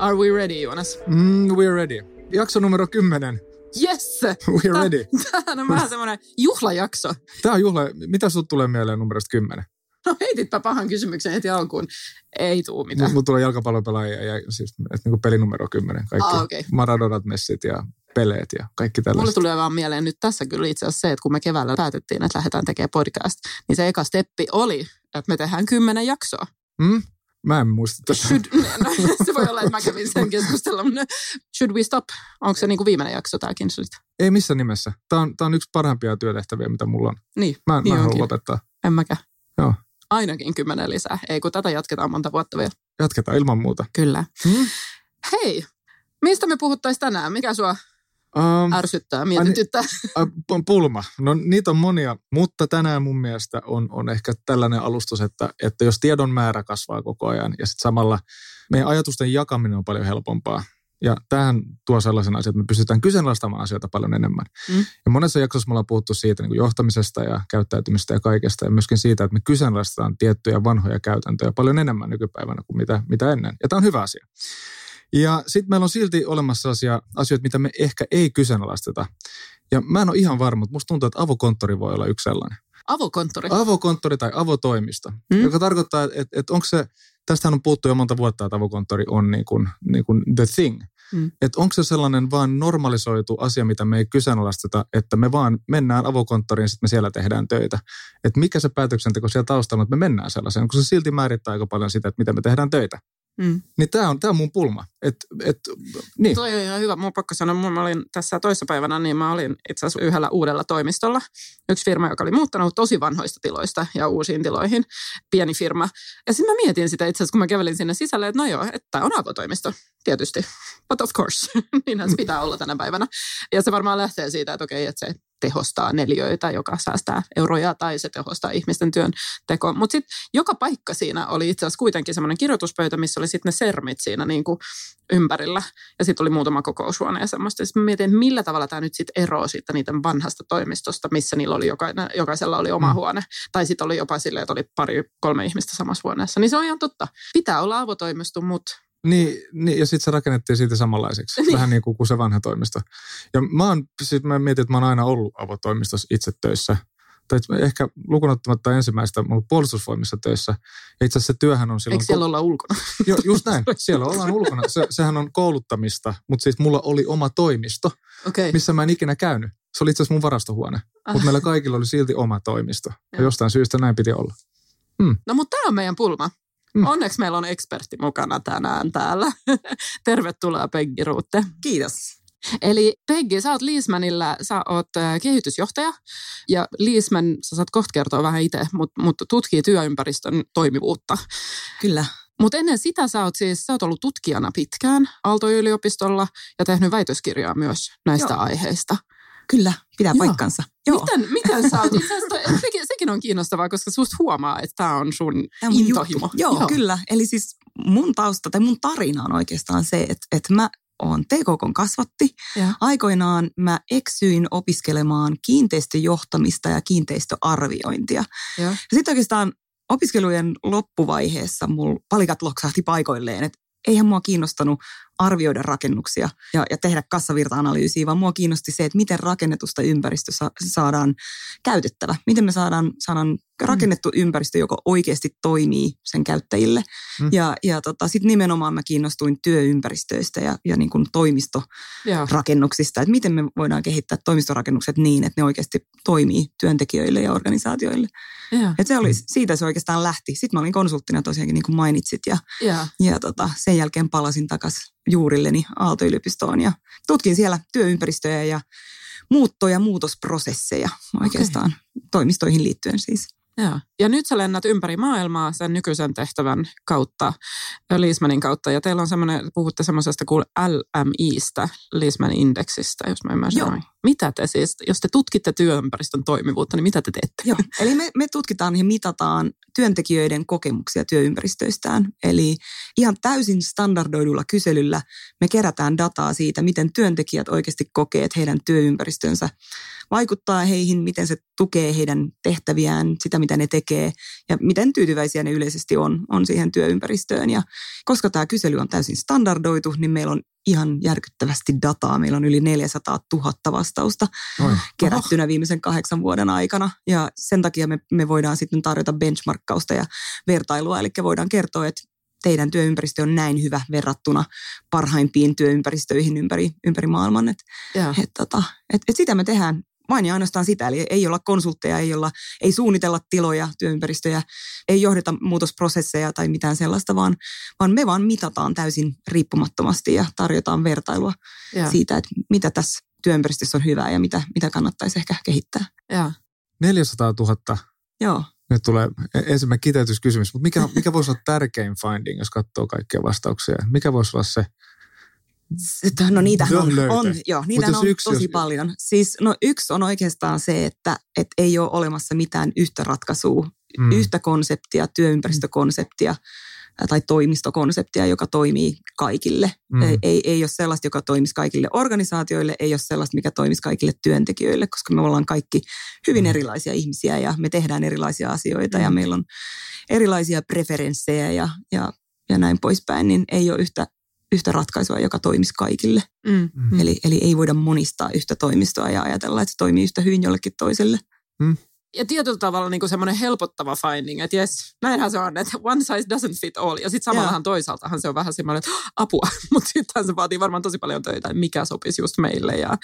Are we ready, Jonas? Mm, we're ready. Jakso numero 10. Yes! We're Tää- ready. Tämähän on vähän semmoinen juhlajakso. Tämä on juhla. Mitä sut tulee mieleen numerosta 10? No heititpä pahan kysymyksen heti alkuun. Ei tuu mitään. Mulla tulee jalkapallopelaajia ja siis et niinku pelinumero 10. Kaikki Ah, okei. Maradonat, Messit ja Peleet ja kaikki Mulle tällaiset. tulee vaan mieleen nyt tässä kyllä itse asiassa se, että kun me keväällä päätettiin, että lähdetään tekemään podcast, niin se eka steppi oli, että me tehdään kymmenen jaksoa. Mm? Mä en muista tätä. Should, no, se voi olla, että mä kävin sen keskustelun. Should we stop? Onko se niin kuin viimeinen jakso tämäkin? Ei missään nimessä. Tämä on, tää on yksi parhaimpia työtehtäviä, mitä mulla on. Niin, Mä, Niin mä haluan onkin. lopettaa. en mäkään. Joo. Ainakin kymmenen lisää. Ei kun tätä jatketaan monta vuotta vielä. Jatketaan ilman muuta. Kyllä. Hmm? Hei, mistä me puhuttaisiin tänään? Mikä sua Um, ärsyttää, mietityttää? Ä, pu- Pulma. No niitä on monia, mutta tänään mun mielestä on, on ehkä tällainen alustus, että, että jos tiedon määrä kasvaa koko ajan ja sitten samalla meidän ajatusten jakaminen on paljon helpompaa. Ja tähän tuo sellaisen asian, että me pystytään kyseenalaistamaan asioita paljon enemmän. Mm. Ja monessa jaksossa me ollaan puhuttu siitä niin kuin johtamisesta ja käyttäytymistä ja kaikesta. Ja myöskin siitä, että me kyseenalaistetaan tiettyjä vanhoja käytäntöjä paljon enemmän nykypäivänä kuin mitä, mitä ennen. Ja tämä on hyvä asia. Ja sitten meillä on silti olemassa asia, asioita, mitä me ehkä ei kyseenalaisteta. Ja mä en ole ihan varma, mutta musta tuntuu, että avokonttori voi olla yksi sellainen. Avokonttori. Avokonttori tai avotoimisto, Mm. joka tarkoittaa, että, että onko se, tästähän on puhuttu jo monta vuotta, että avokonttori on niin kuin, niin kuin the thing. Mm. Että onko se sellainen vaan normalisoitu asia, mitä me ei kyseenalaisteta, että me vaan mennään avokonttoriin, sitten me siellä tehdään töitä. Että mikä se päätöksenteko siellä taustalla on, että me mennään sellaiseen, kun se silti määrittää aika paljon sitä, että miten me tehdään töitä. Mm. Niin tämä on, tää on mun pulma. Et, et, niin. Toi on ihan hyvä. Mun on pakko sanoa, mä olin tässä toissapäivänä, niin mä olin itse asiassa yhdellä uudella toimistolla. Yksi firma, joka oli muuttanut tosi vanhoista tiloista ja uusiin tiloihin. Pieni firma. Ja sitten mä mietin sitä itse asiassa, kun mä kävelin sinne sisälle, että no joo, että on avotoimisto. Tietysti. But of course. Niinhän se pitää olla tänä päivänä. Ja se varmaan lähtee siitä, että okei, että se tehostaa neljöitä, joka säästää euroja, tai se tehostaa ihmisten työn tekoa. Mutta sitten joka paikka siinä oli itse asiassa kuitenkin semmoinen kirjoituspöytä, missä oli sitten ne sermit siinä niin kuin ympärillä. Ja sitten oli muutama kokoushuone ja semmoista. Sitten mietin, millä tavalla tämä nyt sitten eroaa sitten niiden vanhasta toimistosta, missä niillä oli jokainen, jokaisella oli oma Mm. huone. Tai sitten oli jopa silleen, että oli pari, kolme ihmistä samassa huoneessa. Niin se on ihan totta. Pitää olla avotoimisto, mutta Niin, niin ja sitten se rakennettiin siitä samanlaiseksi, Niin. vähän niin kuin, kuin se vanha toimisto. Ja mä, oon, sit mä mietin, että mä oon aina ollut avotoimistossa itse töissä. Tai ehkä lukunottamatta ensimmäistä, mä oon ollut puolustusvoimissa töissä. Ja itse asiassa se työhän on silloin... eikö siellä olla ulkona? Jo, just näin, siellä ollaan ulkona. Se, sehän on kouluttamista, mutta siis mulla oli oma toimisto, Okei. missä mä en ikinä käynyt. Se oli itse asiassa mun varastohuone, mutta meillä kaikilla oli silti oma toimisto. Ja Joo. jostain syystä näin piti olla. No mutta tämä on meidän pulma. Mm. Onneksi meillä on ekspertti mukana tänään täällä. Tervetuloa Peggy Ruutte. Kiitos. Eli Peggy, sä oot Liismanilla, sä oot äh, kehitysjohtaja ja Liisman, sä saat kohta kertoa vähän itse, mutta mut tutkii työympäristön toimivuutta. Kyllä. Mutta ennen sitä sä oot siis, sä oot ollut tutkijana pitkään Aalto-yliopistolla ja tehnyt väitöskirjaa myös näistä Joo. aiheista. Kyllä, pitää Joo. paikkansa. Joo. Miten, miten sä oot, sekin, sekin on kiinnostavaa, koska susta huomaa, että tämä on sun Tämä on intohimo. juttu. Joo, Joo, kyllä. Eli siis mun tausta tai mun tarina on oikeastaan se, että, että mä oon TKKn kasvatti. Ja. Aikoinaan mä eksyin opiskelemaan kiinteistöjohtamista ja kiinteistöarviointia. Joo. Ja sitten oikeastaan opiskelujen loppuvaiheessa mulla palikat loksahti paikoilleen, että eihän mua kiinnostanut arvioida rakennuksia ja, ja tehdä kassavirta-analyysiä, vaan mua kiinnosti se, että miten rakennetusta ympäristö sa- saadaan käytettävä. Miten me saadaan, saadaan rakennettu ympäristö, joka oikeasti toimii sen käyttäjille. Mm. Ja, ja tota, sitten nimenomaan mä kiinnostuin työympäristöistä ja, ja niin kuin toimistorakennuksista, että miten me voidaan kehittää toimistorakennukset niin, että ne oikeasti toimii työntekijöille ja organisaatioille. Joo. Et se oli, siitä se oikeastaan lähti. Sitten mä olin konsulttina tosiaankin, niin kuin mainitsit, ja, Joo. ja tota, sen jälkeen palasin takaisin juurilleni Aalto-yliopistoon ja tutkin siellä työympäristöjä ja muutto- ja muutosprosesseja oikeastaan toimistoihin liittyen siis. Joo. Ja nyt sä lennät ympäri maailmaa sen nykyisen tehtävän kautta, Liismanin kautta. Ja teillä on semmoinen, puhutte semmoisesta kuin LMIstä, Liismanin indeksistä, jos mä ymmärrän Joo. noin. Mitä te siis, jos te tutkitte työympäristön toimivuutta, niin mitä te teette? Joo, eli me, me tutkitaan ja mitataan työntekijöiden kokemuksia työympäristöistään. Eli ihan täysin standardoidulla kyselyllä me kerätään dataa siitä, miten työntekijät oikeasti kokee, että heidän työympäristönsä vaikuttaa heihin, miten se tukee heidän tehtäviään, sitä mitä ne tekee ja miten tyytyväisiä ne yleisesti on, on siihen työympäristöön. Ja koska tämä kysely on täysin standardoitu, niin meillä on ihan järkyttävästi dataa. Meillä on yli 400 000 vastausta Oi. kerättynä viimeisen kahdeksan vuoden aikana. Ja sen takia me, me voidaan sitten tarjota benchmarkkausta ja vertailua. Eli voidaan kertoa, että teidän työympäristö on näin hyvä verrattuna parhaimpiin työympäristöihin ympäri, ympäri maailman. Et, et, tota, et, et sitä me tehdään vain ja ainoastaan sitä, eli ei olla konsultteja, ei, olla, ei suunnitella tiloja, työympäristöjä, ei johdeta muutosprosesseja tai mitään sellaista, vaan, vaan me vaan mitataan täysin riippumattomasti ja tarjotaan vertailua Joo. siitä, että mitä tässä työympäristössä on hyvää ja mitä, mitä kannattaisi ehkä kehittää. Joo. 400 000. Joo. Nyt tulee ensimmäinen kiteytyskysymys, mutta mikä, mikä voisi olla tärkein finding, jos katsoo kaikkia vastauksia? Mikä voisi olla se? No niitähän on, on, joo, jos on yksi- tosi jos- paljon. Siis no yksi on oikeastaan se, että, että ei ole olemassa mitään yhtä ratkaisua, mm. yhtä konseptia, työympäristökonseptia tai toimistokonseptia, joka toimii kaikille. Mm. Ei, ei, ei ole sellaista, joka toimisi kaikille organisaatioille, ei ole sellaista, mikä toimisi kaikille työntekijöille, koska me ollaan kaikki hyvin Mm. erilaisia ihmisiä ja me tehdään erilaisia asioita Mm. ja meillä on erilaisia preferenssejä ja, ja, ja näin poispäin, niin ei ole yhtä, yhtä ratkaisua, joka toimisi kaikille. Mm. Mm. Eli, eli ei voida monistaa yhtä toimistoa ja ajatella, että se toimii yhtä hyvin jollekin toiselle. Ja tietyllä tavalla niin semmoinen helpottava finding, että jes, näinhän se on, että one size doesn't fit all. Ja sitten samallahan toisaaltahan se on vähän semmoinen, että apua, mutta sittenhän se vaatii varmaan tosi paljon töitä, että mikä sopisi just meille ja,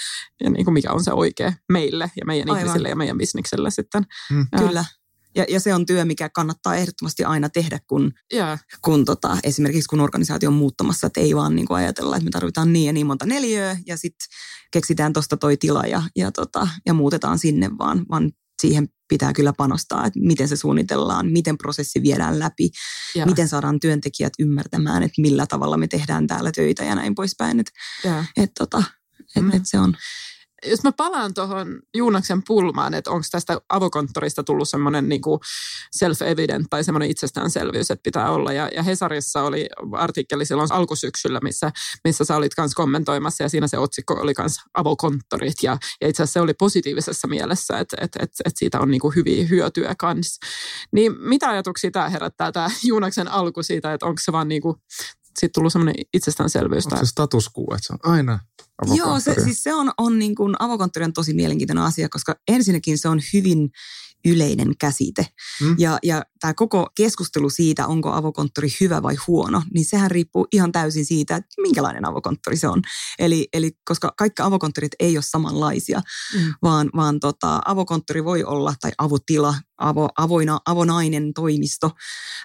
ja niin kuin mikä on se oikea meille ja meidän Aivan. ihmisille ja meidän bisnikselle sitten. Mm. Joo. Kyllä. Ja, ja se on työ, mikä kannattaa ehdottomasti aina tehdä, kun, Joo, kun tota, esimerkiksi kun organisaatio on muuttamassa, että ei vaan niin kuin ajatella, että me tarvitaan niin ja niin monta neliöä ja sitten keksitään tuosta toi tila ja, ja, tota, ja muutetaan sinne, vaan, vaan siihen pitää kyllä panostaa, että miten se suunnitellaan, miten prosessi viedään läpi, joo, miten saadaan työntekijät ymmärtämään, että millä tavalla me tehdään täällä töitä ja näin poispäin. Että joo. et, tota, et, Mm. et se on, Jos mä palaan tuohon Juunaksen pulmaan, että onko tästä avokonttorista tullut semmoinen niin self-evident tai semmoinen itsestäänselvyys, että pitää olla. Ja, ja Hesarissa oli artikkeli silloin alkusyksyllä, missä, missä sä olit kanssa kommentoimassa ja siinä se otsikko oli kanssa avokonttorit. Ja, ja itse asiassa se oli positiivisessa mielessä, että että että että siitä on niin kuin hyviä hyötyä kanssa. Niin mitä ajatuksia tämä herättää, tämä Juunaksen alku siitä, että onko se vaan niin kuin, siitä tullut semmoinen itsestäänselvyys? Onko se status quo, että se on aina Joo, se, siis se on, on niin kuin, avokonttori on tosi mielenkiintoinen asia, koska ensinnäkin se on hyvin yleinen käsite. Mm. Ja, ja tämä koko keskustelu siitä, onko avokonttori hyvä vai huono, niin sehän riippuu ihan täysin siitä, että minkälainen avokonttori se on. Eli, eli koska kaikki avokonttorit ei ole samanlaisia, Mm. vaan, vaan tota, avokonttori voi olla, tai avotila, avo, avoina, avonainen toimisto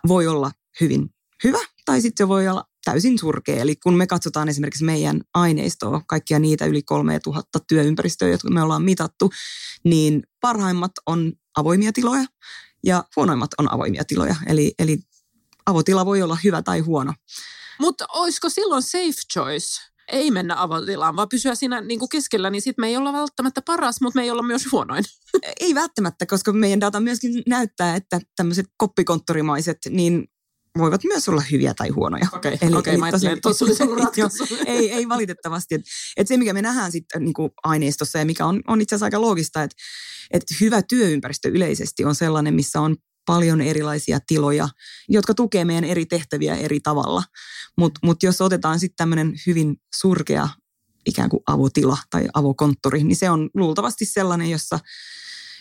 voi olla hyvin hyvä, tai sitten se voi olla täysin surkea. Eli kun me katsotaan esimerkiksi meidän aineistoa, kaikkia niitä yli 3000 työympäristöä, jotka me ollaan mitattu, niin parhaimmat on avoimia tiloja ja huonoimmat on avoimia tiloja. Eli, eli avotila voi olla hyvä tai huono. Mutta olisiko silloin safe choice? Ei mennä avotilaan, vaan pysyä siinä niin kuin keskellä, niin sitten me ei olla välttämättä paras, mutta me ei olla myös huonoin. Ei välttämättä, koska meidän data myöskin näyttää, että tämmöiset koppikonttorimaiset, niin voivat myös olla hyviä tai huonoja. Okei, Eli- okei, eli mä ajattelin, että tuossa olisi ollut ratkaisu. ei, ei valitettavasti. Et, et se, mikä me nähdään sitten niin aineistossa ja mikä on, on itse asiassa aika loogista, että et hyvä työympäristö yleisesti on sellainen, missä on paljon erilaisia tiloja, jotka tukee meidän eri tehtäviä eri tavalla. Mutta mut jos otetaan sitten tämmöinen hyvin surkea ikään kuin avotila tai avokonttori, niin se on luultavasti sellainen, jossa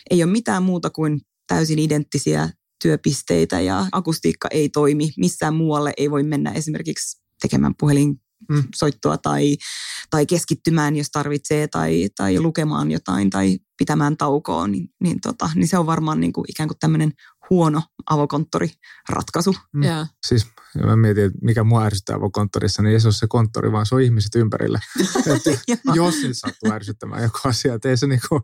ei ole mitään muuta kuin täysin identtisiä työpisteitä ja akustiikka ei toimi. Missään muualle ei voi mennä esimerkiksi tekemään puhelinsoittoa tai, tai keskittymään, jos tarvitsee, tai, tai lukemaan jotain tai pitämään taukoa, niin, niin, tota, niin se on varmaan niin kuin ikään kuin tämmöinen huono avokonttoriratkaisu. Mm. Joo. Siis ja mä mietin, että mikä mua ärsyttää avokonttorissa, niin ei se ole se konttori, vaan se on ihmiset ympärillä. Jos nyt sattuu ärsyttämään joku asia, että ei se niinku,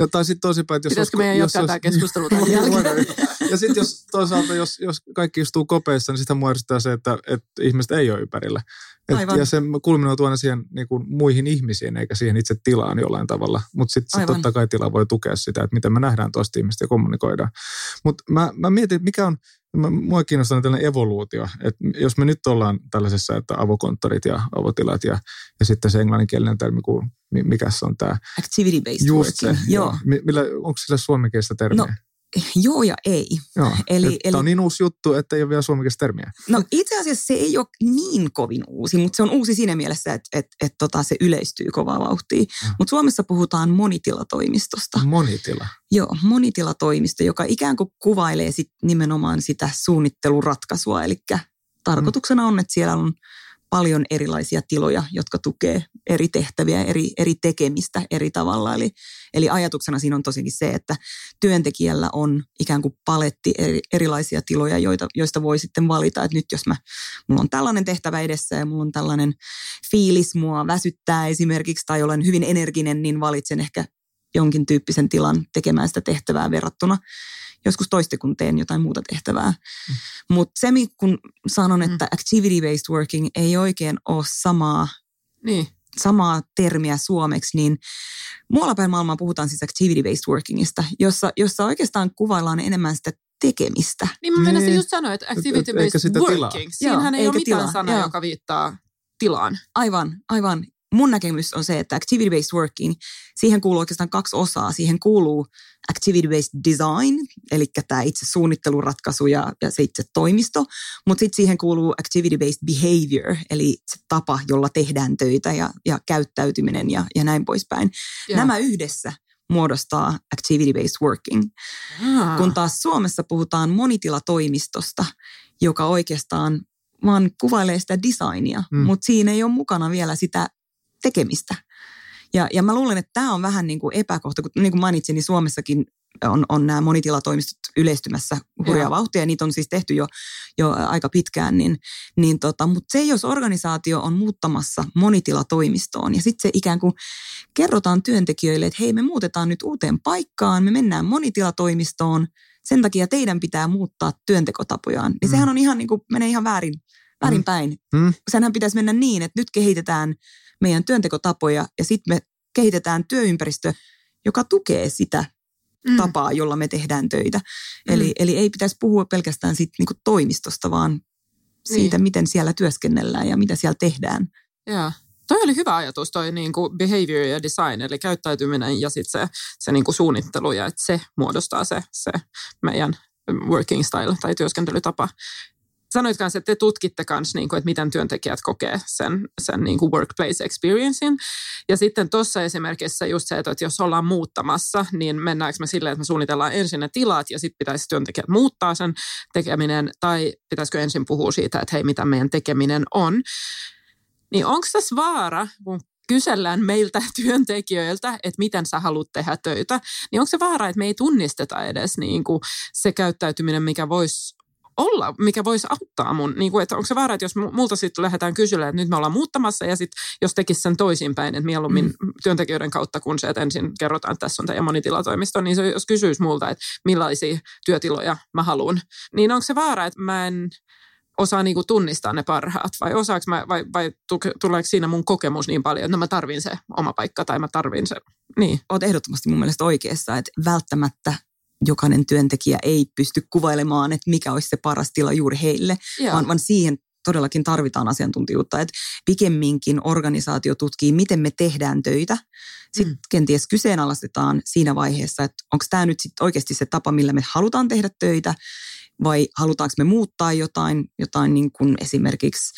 Ja, tai sitten toisinpäin, että jos... Pitäisikö meidän jos jatkaa olisi- tämä keskustelu tämän Voidaan jälkeen? ja sitten jos toisaalta, jos, jos kaikki istuu kopeissa, niin sitä muodostaa se, että, että ihmiset ei ole ympärillä. Et, Aivan. ja se kulminoituu aina siihen niin kuin muihin ihmisiin, eikä siihen itse tilaan jollain tavalla. Mutta sitten sit totta kai tila voi tukea sitä, että miten me nähdään toista ihmistä ja kommunikoidaan. Mutta mä, mä mietin, mikä on, mua kiinnostaa tällainen evoluutio. Että jos me nyt ollaan tällaisessa, että avokonttorit ja avotilat ja, ja sitten se englanninkielinen termi, kuin, mi- mikä se on tämä? Activity-based Just se. working. Joo. Mi- Millä, onko sillä suomenkielistä termiä? No, Joo ja ei. Joo. eli- Eli, Tämä on niin uusi juttu, että ei ole vielä suomenkielistä termiä. No itse asiassa se ei ole niin kovin uusi, mutta se on uusi siinä mielessä, että et, et, tota, se yleistyy kovaa vauhtia. Mm. Mutta Suomessa puhutaan monitilatoimistosta. Monitila. Joo, monitilatoimisto, joka ikään kuin kuvailee sit nimenomaan sitä suunnitteluratkaisua. Eli tarkoituksena on, että siellä on paljon erilaisia tiloja, jotka tukee eri tehtäviä, eri, eri tekemistä eri tavalla. Eli, eli ajatuksena siinä on tosikin se, että työntekijällä on ikään kuin paletti eri, erilaisia tiloja, joita, joista voi sitten valita, että nyt jos mä, mulla on tällainen tehtävä edessä ja mulla on tällainen fiilis, mua väsyttää esimerkiksi tai olen hyvin energinen, niin valitsen ehkä jonkin tyyppisen tilan tekemään sitä tehtävää verrattuna joskus toiste, kun teen jotain muuta tehtävää. Mm. Mutta se, mi- kun sanon, että activity-based working ei oikein ole samaa, Niin. samaa termiä suomeksi, niin muualla päin maailmaa puhutaan siis activity-based workingista, jossa, jossa oikeastaan kuvaillaan enemmän sitä tekemistä. Niin mä meinasin Niin. just sanoa, että activity-based tilaa. working. Siinähän Joo, ei ole mitään tilaa, sanaa, joo. joka viittaa tilaan. Aivan, aivan. Mun näkemys on se, että activity-based working, siihen kuuluu oikeastaan kaksi osaa. Siihen kuuluu activity-based design, eli tämä itse suunnitteluratkaisu ja, ja se itse toimisto, mutta sitten siihen kuuluu activity-based behavior, eli se tapa, jolla tehdään töitä ja, ja käyttäytyminen ja, ja näin poispäin. Joo. Nämä yhdessä muodostaa activity-based working. Aa. Kun taas Suomessa puhutaan monitilatoimistosta, joka oikeastaan vaan kuvailee sitä designia, mm. mutta siinä ei ole mukana vielä sitä tekemistä. Ja, ja mä luulen, että tämä on vähän niin kuin epäkohta, kun niin kuin mainitsin, niin Suomessakin on, on nämä monitilatoimistot yleistymässä hurjaa vauhtia, ja niitä on siis tehty jo, jo aika pitkään, niin, niin tota, mutta se, jos organisaatio on muuttamassa monitilatoimistoon, ja sitten se ikään kuin kerrotaan työntekijöille, että hei, me muutetaan nyt uuteen paikkaan, me mennään monitilatoimistoon, sen takia teidän pitää muuttaa työntekotapojaan. Niin Mm. sehän on ihan niin kuin, menee ihan väärin, väärin Mm. päin. Mm. Senhän pitäisi mennä niin, että nyt kehitetään meidän työntekotapoja ja sitten me kehitetään työympäristö, joka tukee sitä Mm. tapaa, jolla me tehdään töitä. Eli, Mm. eli ei pitäisi puhua pelkästään siitä niin kuin toimistosta, vaan siitä, Niin. miten siellä työskennellään ja mitä siellä tehdään. Joo. Toi oli hyvä ajatus, toi niin kuin behavior ja design, eli käyttäytyminen ja sitten se, se niin kuin suunnittelu ja että se muodostaa se, se meidän working style tai työskentelytapa. Sanoit kanssa, että te tutkitte kanssa, niin kuin, että miten työntekijät kokee sen, sen niin kuin workplace experiencein. Ja sitten tuossa esimerkissä just se, että jos ollaan muuttamassa, niin mennäänkö me silleen, että me suunnitellaan ensin ne tilat ja sitten pitäisi työntekijät muuttaa sen tekeminen, tai pitäisikö ensin puhua siitä, että hei, mitä meidän tekeminen on. Niin onko tässä vaara, kun kysellään meiltä työntekijöiltä, että miten sä haluat tehdä töitä, niin onko se vaara, että me ei tunnisteta edes niin kuin se käyttäytyminen, mikä voisi olla, mikä voisi auttaa mun, niin kuin, että onko se vaara, että jos mu- multa sitten lähdetään kysylemään, että nyt me ollaan muuttamassa ja sitten jos tekisi sen toisinpäin, että mieluummin mm. työntekijöiden kautta kuin se, että ensin kerrotaan, että tässä on teidän monitilatoimisto, niin se, jos kysyisi multa, että millaisia työtiloja mä haluan, niin onko se vaara, että mä en osaa niinku tunnistaa ne parhaat vai osaako mä, vai, vai tuleeko siinä mun kokemus niin paljon, että no mä tarvin se oma paikka tai mä tarvin se, niin. Olet ehdottomasti mun mielestä oikeassa, että välttämättä jokainen työntekijä ei pysty kuvailemaan, että mikä olisi se paras tila juuri heille, Joo. vaan, vaan siihen todellakin tarvitaan asiantuntijuutta. Että pikemminkin organisaatio tutkii, miten me tehdään töitä. Sitten Mm. kenties kyseenalaistetaan siinä vaiheessa, että onko tämä nyt sit oikeasti se tapa, millä me halutaan tehdä töitä, vai halutaanko me muuttaa jotain, jotain niin kuin esimerkiksi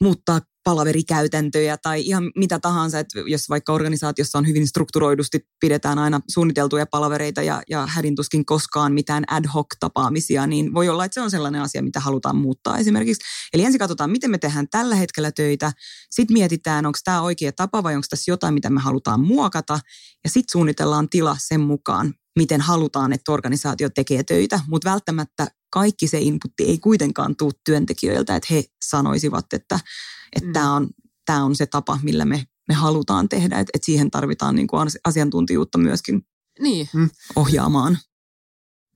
muuttaa palaverikäytäntöjä tai ihan mitä tahansa, että jos vaikka organisaatiossa on hyvin strukturoidusti, pidetään aina suunniteltuja palavereita ja, ja hädintuskin koskaan mitään ad hoc tapaamisia, niin voi olla, että se on sellainen asia, mitä halutaan muuttaa esimerkiksi. Eli ensin katsotaan, miten me tehdään tällä hetkellä töitä, sitten mietitään, onko tämä oikea tapa vai onko tässä jotain, mitä me halutaan muokata, ja sitten suunnitellaan tila sen mukaan, miten halutaan, että organisaatio tekee töitä, mutta välttämättä kaikki se inputti ei kuitenkaan tule työntekijöiltä, että he sanoisivat, että että Mm. tämä on, tää on se tapa, millä me, me halutaan tehdä, että et siihen tarvitaan niin kuin asiantuntijuutta myöskin. Niin. ohjaamaan.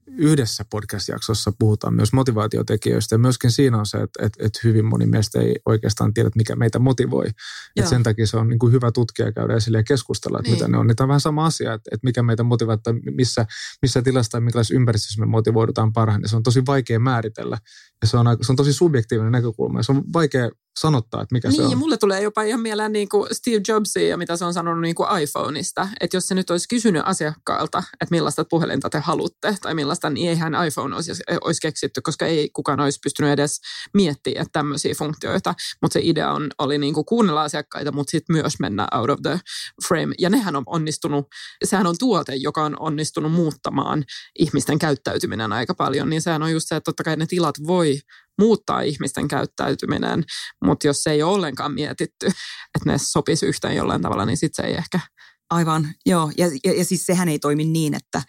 Yhdessä podcast-jaksossa puhutaan myös motivaatiotekijöistä ja myöskin siinä on se, että, että, että hyvin moni meistä ei oikeastaan tiedä, mikä meitä motivoi. Että sen takia se on niin kuin hyvä tutkia käydä esille ja keskustella, että Niin. mitä ne on. Niin tämä on vähän sama asia, että, että mikä meitä motivoi, että missä, missä tilassa tai minkälaisessa ympäristössä me motivoidutaan parhaiten. Se on tosi vaikea määritellä ja se on, se on tosi subjektiivinen näkökulma ja se on vaikea sanottaa, että mikä niin, se on. ja mulle tulee jopa ihan mieleen niin kuin Steve Jobsia ja mitä se on sanonut niin kuin iPhoneista. Että jos se nyt olisi kysynyt asiakkaalta, että millaista puhelinta te haluatte tai millaista, niin eihän iPhone olisi, olisi keksitty, koska ei kukaan olisi pystynyt edes miettimään että tämmöisiä funktioita. Mutta se idea on, oli niin kuin kuunnella asiakkaita, mutta sitten myös mennä out of the frame. Ja nehän on onnistunut, sehän on tuote, joka on onnistunut muuttamaan ihmisten käyttäytyminen aika paljon. Niin sehän on just se, että totta kai ne tilat voi muuttaa ihmisten käyttäytyminen, mutta jos se ei ole ollenkaan mietitty, että ne sopisi yhteen jollain tavalla, niin sitten se ei ehkä... Aivan, joo. Ja, ja, ja siis sehän ei toimi niin, että,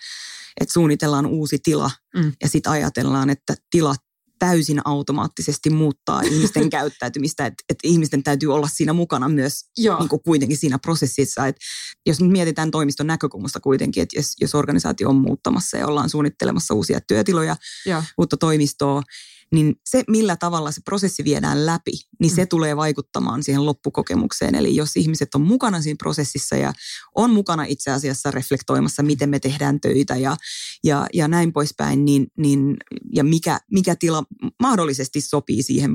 että suunnitellaan uusi tila Mm. ja sitten ajatellaan, että tila täysin automaattisesti muuttaa ihmisten käyttäytymistä, että, että ihmisten täytyy olla siinä mukana myös Joo. niin kuin kuitenkin siinä prosessissa. Että jos nyt mietitään toimiston näkökulmasta kuitenkin, että jos, jos organisaatio on muuttamassa ja ollaan suunnittelemassa uusia työtiloja, Joo. uutta toimistoa, niin se, millä tavalla se prosessi viedään läpi, niin se Mm. tulee vaikuttamaan siihen loppukokemukseen. Eli jos ihmiset on mukana siinä prosessissa ja on mukana itse asiassa reflektoimassa, miten me tehdään töitä ja, ja, ja näin poispäin, niin, niin, ja mikä, mikä tila mahdollisesti sopii siihen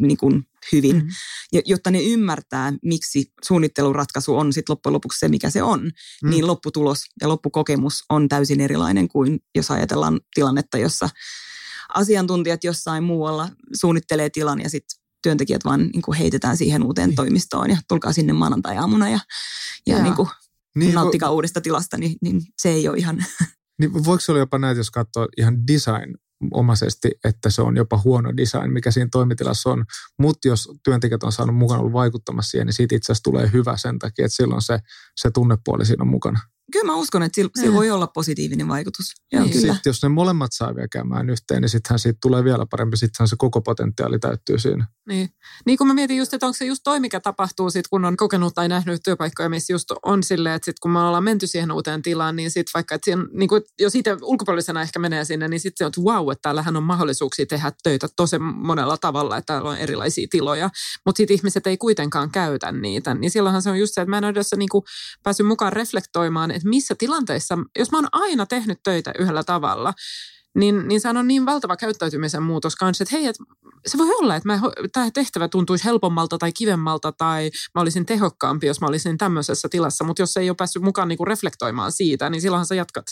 niin kuin hyvin, Mm. mm. jotta ne ymmärtää, miksi suunnitteluratkaisu on sitten loppujen lopuksi se, mikä se on, mm. niin lopputulos ja loppukokemus on täysin erilainen kuin jos ajatellaan tilannetta, jossa asiantuntijat jossain muualla suunnittelee tilan ja sitten työntekijät vaan niin kuin heitetään siihen uuteen Niin. toimistoon ja tulkaa sinne maanantai-aamuna ja, ja Joo. niin kuin Niin, nauttikaa uudesta tilasta, niin, niin se ei ole ihan... Niin voiko se olla jopa näitä, jos katsoo ihan design omaisesti, että se on jopa huono design, mikä siinä toimitilassa on. Mutta jos työntekijät on saanut mukana ollut vaikuttamassa siihen, niin siitä itse asiassa tulee hyvä sen takia, että silloin se, se tunnepuoli siinä on mukana. Kyllä mä uskon, että sillä, Mm. sillä voi olla positiivinen vaikutus. Joo, Niin. kyllä. Sitten jos ne molemmat saa vielä käymään yhteen, niin sittenhän siitä tulee vielä parempi. Sittenhän se koko potentiaali täyttyy siinä. Niin. niin kun mä mietin just, että onko se just toi, mikä tapahtuu sit, kun on kokenut tai nähnyt työpaikkoja, missä just on silleen, että sit kun me ollaan menty siihen uuteen tilaan, niin sitten vaikka, että siinä, niin kun, jos itse ulkopuolisena ehkä menee sinne, niin sitten se on, että wow, että täällähän on mahdollisuuksia tehdä töitä tosi monella tavalla, että täällä on erilaisia tiloja, mutta sitten ihmiset ei kuitenkaan käytä niitä, niin silloinhan se on just se, että mä en ole edes niin päässyt mukaan reflektoimaan, että missä tilanteissa, jos mä oon aina tehnyt töitä yhdellä tavalla, niin, niin sehän on niin valtava käyttäytymisen muutos kanssa, että hei, et se voi olla, että mä, tämä tehtävä tuntuisi helpommalta tai kivemmalta tai mä olisin tehokkaampi, jos mä olisin tämmöisessä tilassa, mutta jos ei ole päässyt mukaan niinku reflektoimaan siitä, niin silloinhan sä jatkat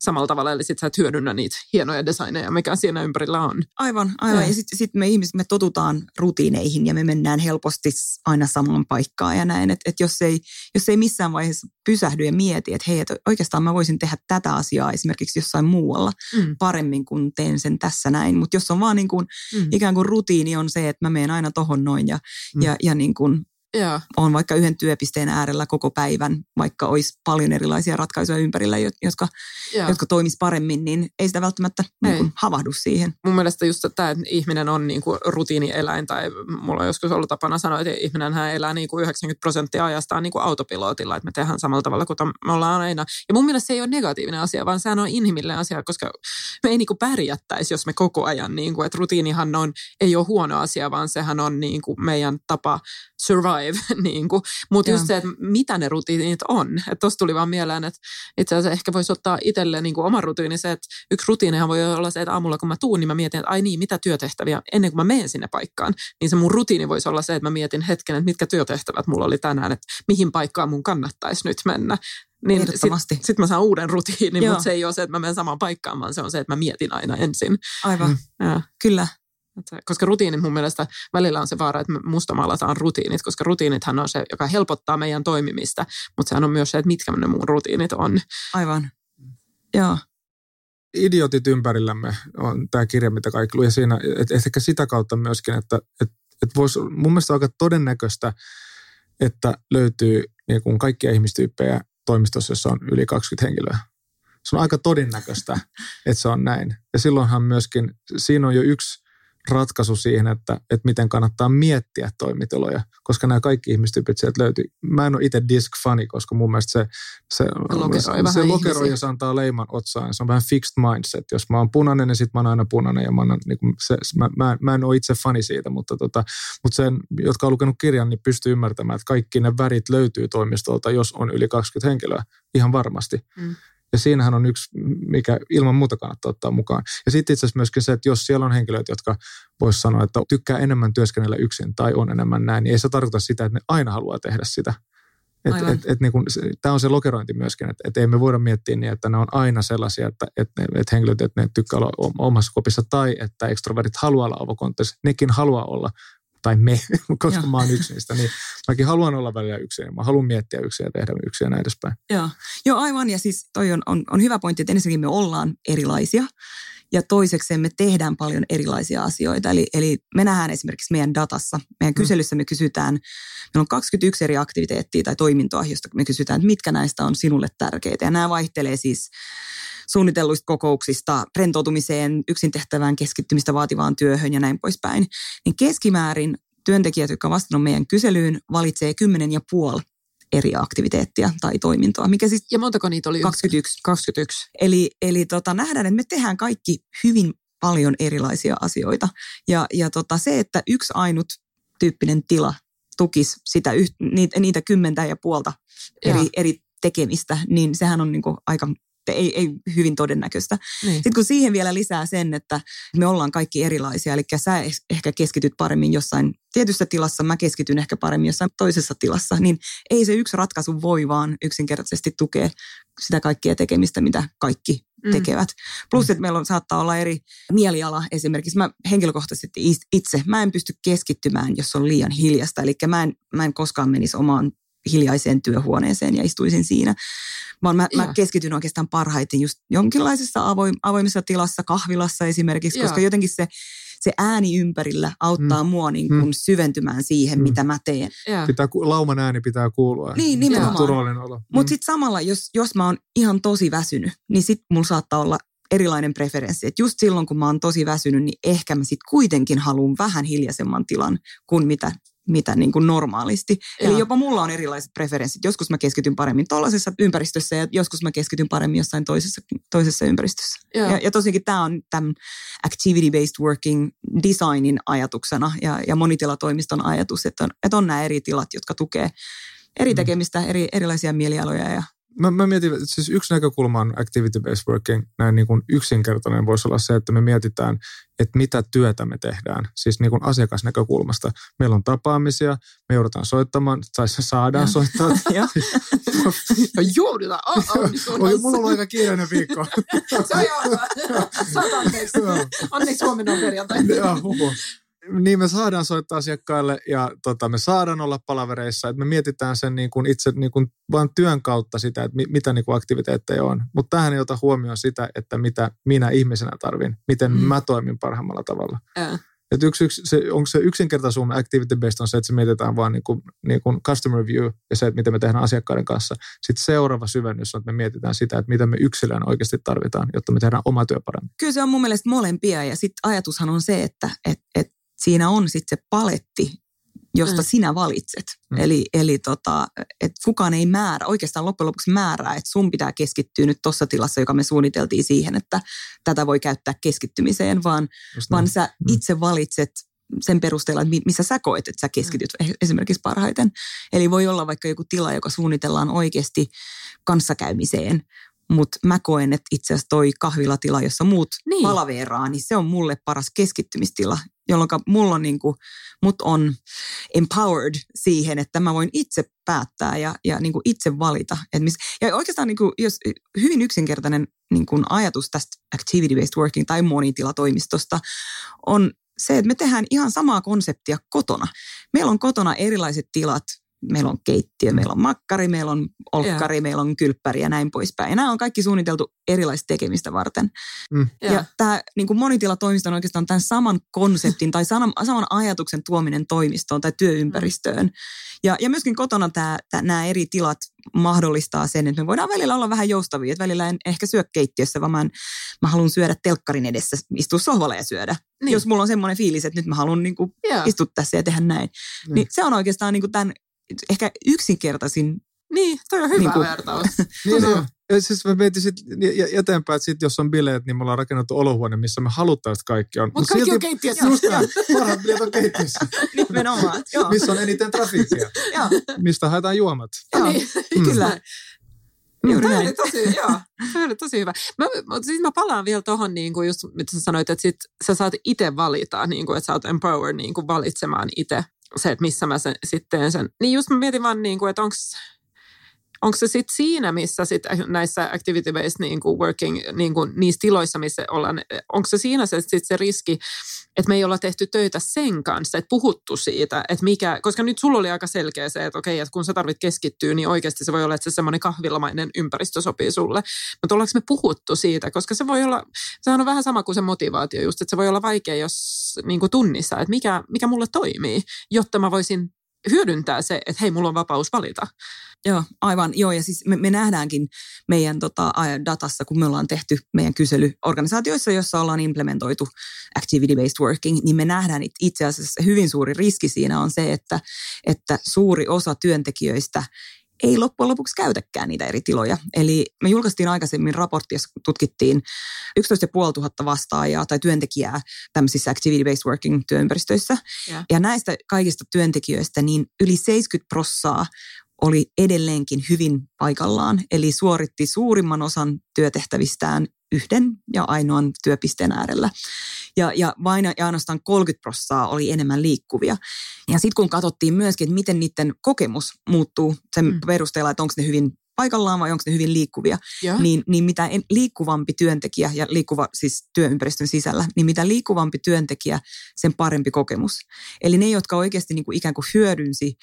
samalla tavalla, eli sit sä et hyödynnä niitä hienoja designeja, mikä siinä ympärillä on. Aivan, aivan. Joo. Ja sitten sit me ihmiset, me totutaan rutiineihin ja me mennään helposti aina samaan paikkaan ja näin. Että et jos, ei, jos ei missään vaiheessa pysähdy ja mieti, että hei, että oikeastaan mä voisin tehdä tätä asiaa esimerkiksi jossain muualla Mm. paremmin kuin teen sen tässä näin. Mutta jos on vaan niin kuin, Mm. ikään kuin rutiini on se, että mä menen aina tohon noin ja, Mm. ja, ja niin kuin Joo. on vaikka yhden työpisteen äärellä koko päivän, vaikka olisi paljon erilaisia ratkaisuja ympärillä, jo- jotka, Joo. jotka toimis paremmin, niin ei sitä välttämättä niin kuin, havahdu siihen. mun mielestä just tämä, että ihminen on niin kuin rutiinieläin, tai mulla on joskus ollut tapana sanoa, että ihminenhän elää niin kuin 90 prosenttia ajastaan niin kuin autopilotilla, että me tehdään samalla tavalla kuin me ollaan aina. Ja mun mielestä se ei ole negatiivinen asia, vaan sehän on inhimillinen asia, koska me ei niin kuin pärjättäisi, jos me koko ajan, niin kuin, että rutiinihan on, ei ole huono asia, vaan sehän on niin kuin meidän tapa survive. Niin kuin. Mutta just se, että mitä ne rutiinit on. Tuossa tuli vaan mieleen, että itse asiassa ehkä voisi ottaa itselle niin kuin oma rutiini se, että yksi rutiinihan voi olla se, että aamulla kun mä tuun, niin mä mietin, että ai niin, mitä työtehtäviä ennen kuin mä menen sinne paikkaan. Niin se mun rutiini voisi olla se, että mä mietin hetken, että mitkä työtehtävät mulla oli tänään, että mihin paikkaan mun kannattaisi nyt mennä. Niin. Sitten sit mä saan uuden rutiinin, Joo. mutta se ei ole se, että mä menen samaan paikkaan, vaan se on se, että mä mietin aina ensin. Aivan, mm. Ja, kyllä. Koska rutiinit mun mielestä välillä on se vaara, että me mustamaalataan rutiinit, koska rutiinithan on se, joka helpottaa meidän toimimista, mutta sehän on myös se, että mitkä ne mun rutiinit on. Aivan. Joo, idiotit ympärillämme on tämä kirja, mitä kaikki luo. Ja siinä, että ehkä sitä kautta myöskin, että et, et vois, mun mielestä on aika todennäköistä, että löytyy niin kuin kaikkia ihmistyyppejä toimistossa, jossa on yli 20 henkilöä. Se on aika todennäköistä, että se on näin. Ja silloinhan myöskin, siinä on jo yksi ratkaisu siihen, että, että miten kannattaa miettiä toimitiloja, koska nämä kaikki ihmistyypit sieltä löytyy. Mä en ole itse disk-fani, koska mun mielestä se, se, lokeroi, se lokeroi ja se antaa leiman otsaan. Se on vähän fixed mindset. Jos mä oon punainen, niin sit mä oon aina punainen ja mä, annan, niin se, mä, mä, mä en ole itse fani siitä, mutta, tota, mutta sen, jotka on lukenut kirjan, niin pystyy ymmärtämään, että kaikki ne värit löytyy toimistolta, jos on yli 20 henkilöä, ihan varmasti. Mm. Ja siinähän on yksi, mikä ilman muuta kannattaa ottaa mukaan. Ja sitten itse asiassa myöskin se, että jos siellä on henkilöitä, jotka voisi sanoa, että tykkää enemmän työskennellä yksin tai on enemmän näin, niin ei se tarkoita sitä, että ne aina haluaa tehdä sitä. Et, et, et, niin Tämä on se lokerointi myöskin, että et ei me voida miettiä niin, että ne on aina sellaisia, että et, et henkilöt, että ne tykkää olla omassa kopissa tai että ekstrovertit haluaa olla avokontteissa. Nekin haluaa olla, tai me, koska Joo. mä oon yksi niistä, niin mäkin haluan olla välillä yksin. Mä haluan miettiä yksin ja tehdä yksin ja näin edespäin. Joo, Joo aivan. Ja siis toi on, on, on hyvä pointti, että ensinnäkin me ollaan erilaisia. Ja toiseksi me tehdään paljon erilaisia asioita. Eli, eli me nähdään esimerkiksi meidän datassa, meidän mm. kyselyssä me kysytään, meillä on 21 eri aktiviteettia tai toimintoa, josta me kysytään, että mitkä näistä on sinulle tärkeitä. Ja nämä vaihtelee siis suunnitelluista kokouksista, rentoutumiseen, yksin tehtävään keskittymistä vaativaan työhön ja näin poispäin. Niin keskimäärin työntekijät, jotka vastannut meidän kyselyyn, valitsee kymmenen ja puoli eri aktiviteettia tai toimintoa. Mikä siis ja montako niitä oli? 21. 21. Eli, eli tota, nähdään, että me tehdään kaikki hyvin paljon erilaisia asioita. Ja, ja tota, se, että yksi ainut tyyppinen tila tukisi sitä yht, niitä, niitä kymmentä ja puolta eri, eri tekemistä, niin sehän on niin kuin aika ei, ei hyvin todennäköistä. Niin. Sitten kun siihen vielä lisää sen, että me ollaan kaikki erilaisia, eli sä ehkä keskityt paremmin jossain tietyssä tilassa, mä keskityn ehkä paremmin jossain toisessa tilassa, niin ei se yksi ratkaisu voi vaan yksinkertaisesti tukea sitä kaikkia tekemistä, mitä kaikki mm. tekevät. Plus, että meillä on, saattaa olla eri mieliala esimerkiksi. Mä henkilökohtaisesti itse, mä en pysty keskittymään, jos on liian hiljasta. Eli mä en, mä en koskaan menisi omaan hiljaiseen työhuoneeseen ja istuisin siinä. Vaan mä, mä keskityn oikeastaan parhaiten just jonkinlaisessa avoim, avoimessa tilassa, kahvilassa esimerkiksi, Joo. koska jotenkin se, se ääni ympärillä auttaa mm. mua niin kuin mm. syventymään siihen, mm. mitä mä teen. Pitää, lauman ääni pitää kuulua. Niin, nimenomaan. Turvallinen olo. Mm. Mutta sitten samalla, jos, jos mä oon ihan tosi väsynyt, niin sitten mulla saattaa olla erilainen preferenssi. Että just silloin, kun mä oon tosi väsynyt, niin ehkä mä sitten kuitenkin haluan vähän hiljaisemman tilan kuin mitä mitä niin kuin normaalisti. Ja. Eli jopa mulla on erilaiset preferenssit. Joskus mä keskityn paremmin tuollaisessa ympäristössä ja joskus mä keskityn paremmin jossain toisessa, toisessa ympäristössä. Ja, ja, ja tosiaankin tämä on tämän activity-based working designin ajatuksena ja, ja monitilatoimiston ajatus, että on, että on nämä eri tilat, jotka tukee eri mm. tekemistä, eri, erilaisia mielialoja ja Mä, mä mietin, että siis yksi näkökulma on activity-based working, näin niin kuin yksinkertainen voisi olla se, että me mietitään, että mitä työtä me tehdään, siis niin kuin asiakasnäkökulmasta. Meillä on tapaamisia, me joudutaan soittamaan, tai se saadaan soittaa. Joudutaan, oh, oh, Mulla on aika kiireinen viikko. se on joo, anteeksi. Onneksi huomenna on perjantai. Joo, niin me saadaan soittaa asiakkaille ja tota, me saadaan olla palavereissa, että me mietitään sen niin kuin itse niin kuin vaan työn kautta sitä, että mitä niin kuin aktiviteetteja on. Mutta tähän ei ota huomioon sitä, että mitä minä ihmisenä tarvin, miten mm. mä toimin parhaimmalla tavalla. Äh. Et yksi, yksi, se, onko se yksinkertaisuus activity based on se, että se mietitään vaan niin kuin, niin kuin customer view ja se, että miten me tehdään asiakkaiden kanssa. Sitten seuraava syvennys on, että me mietitään sitä, että mitä me yksilön oikeasti tarvitaan, jotta me tehdään oma työ paremmin. Kyllä se on mun mielestä molempia ja sitten ajatushan on se, että et, et siinä on sitten se paletti, josta mm. sinä valitset. Mm. Eli, eli tota, että kukaan ei määrä, oikeastaan loppujen lopuksi määrää, että sun pitää keskittyä nyt tuossa tilassa, joka me suunniteltiin siihen, että tätä voi käyttää keskittymiseen, vaan, vaan sä mm. itse valitset sen perusteella, että missä sä koet, että sä keskityt mm. esimerkiksi parhaiten. Eli voi olla vaikka joku tila, joka suunnitellaan oikeasti kanssakäymiseen, mutta mä koen, että itse asiassa toi kahvilatila, jossa muut niin. palaveeraa, niin se on mulle paras keskittymistila, jolloin mulla on niin kuin, mut on empowered siihen, että mä voin itse päättää ja, ja niin kuin itse valita. Että mis, ja oikeastaan niin kuin, jos hyvin yksinkertainen niin kuin ajatus tästä activity-based working tai monitilatoimistosta on se, että me tehdään ihan samaa konseptia kotona. Meillä on kotona erilaiset tilat, meillä on keittiö, meillä on makkari, meillä on olkkari, yeah. meillä on kylppäri ja näin poispäin. Ja nämä on kaikki suunniteltu erilaista tekemistä varten. Mm. Ja, ja tämä niin kuin monitilatoimisto on oikeastaan tämän saman konseptin tai saman, saman ajatuksen tuominen toimistoon tai työympäristöön. Mm. Ja, ja myöskin kotona tämä, tämä, nämä eri tilat mahdollistaa sen, että me voidaan välillä olla vähän joustavia. Että välillä en ehkä syö keittiössä, vaan mä, en, mä haluan syödä telkkarin edessä, istua sohvalle ja syödä. Niin. Jos mulla on semmoinen fiilis, että nyt mä haluan niin kuin istua tässä ja tehdä näin. Niin, niin se on oikeastaan niin kuin tämän ehkä yksinkertaisin niin, toi on hyvä niin kuin, vertaus. niin, niin. Ja siis mä mietin sit eteenpäin, että sit jos on bileet, niin me ollaan rakennettu olohuone, missä me haluttaisiin, että kaikki on. Mutta Mut kaikki silti, on keittiössä. Just näin, parhaat bileet on keittiössä. Nimenomaan, joo. Missä on eniten trafiikkia. Mistä haetaan juomat. Joo, niin, mm. kyllä. Juuri tämä oli tosi, joo, tämä oli tosi hyvä. Mä, siis mä palaan vielä tuohon, niin kuin just mitä sä sanoit, että sit sä saat itse valita, niin kuin, että sä oot empowered niin kuin valitsemaan itse se, että missä mä sen, sitten sen. Niin just mä mietin vaan, niin kuin, että onko onko se sitten siinä, missä sit näissä activity-based niin kuin working, niin kuin niissä tiloissa, missä ollaan, onko se siinä se, sit se riski, että me ei olla tehty töitä sen kanssa, että puhuttu siitä, että mikä, koska nyt sulla oli aika selkeä se, että okei, että kun sä tarvit keskittyä, niin oikeasti se voi olla, että se semmoinen kahvilamainen ympäristö sopii sulle. Mutta ollaanko me puhuttu siitä, koska se voi olla, sehän on vähän sama kuin se motivaatio just, että se voi olla vaikea, jos niin kuin tunnistaa, että mikä, mikä mulle toimii, jotta mä voisin hyödyntää se, että hei, mulla on vapaus valita. Joo, aivan. Joo, ja siis me, me nähdäänkin meidän tota, datassa, kun me ollaan tehty meidän kyselyorganisaatioissa, joissa ollaan implementoitu activity-based working, niin me nähdään itse asiassa hyvin suuri riski siinä on se, että, että suuri osa työntekijöistä ei loppujen lopuksi käytäkään niitä eri tiloja. Eli me julkaistiin aikaisemmin raportti, jossa tutkittiin 11 500 vastaajaa tai työntekijää tämmöisissä activity-based working työympäristöissä. Yeah. Ja näistä kaikista työntekijöistä niin yli 70 prossaa oli edelleenkin hyvin paikallaan, eli suoritti suurimman osan työtehtävistään yhden ja ainoan työpisteen äärellä. Ja, ja vain ja ainoastaan 30 prosenttia oli enemmän liikkuvia. Ja sitten kun katsottiin myöskin, että miten niiden kokemus muuttuu sen mm. perusteella, että onko ne hyvin paikallaan vai onko ne hyvin liikkuvia, niin, niin mitä liikkuvampi työntekijä ja liikkuva siis työympäristön sisällä, niin mitä liikkuvampi työntekijä, sen parempi kokemus. Eli ne, jotka oikeasti niin kuin ikään kuin hyödynsi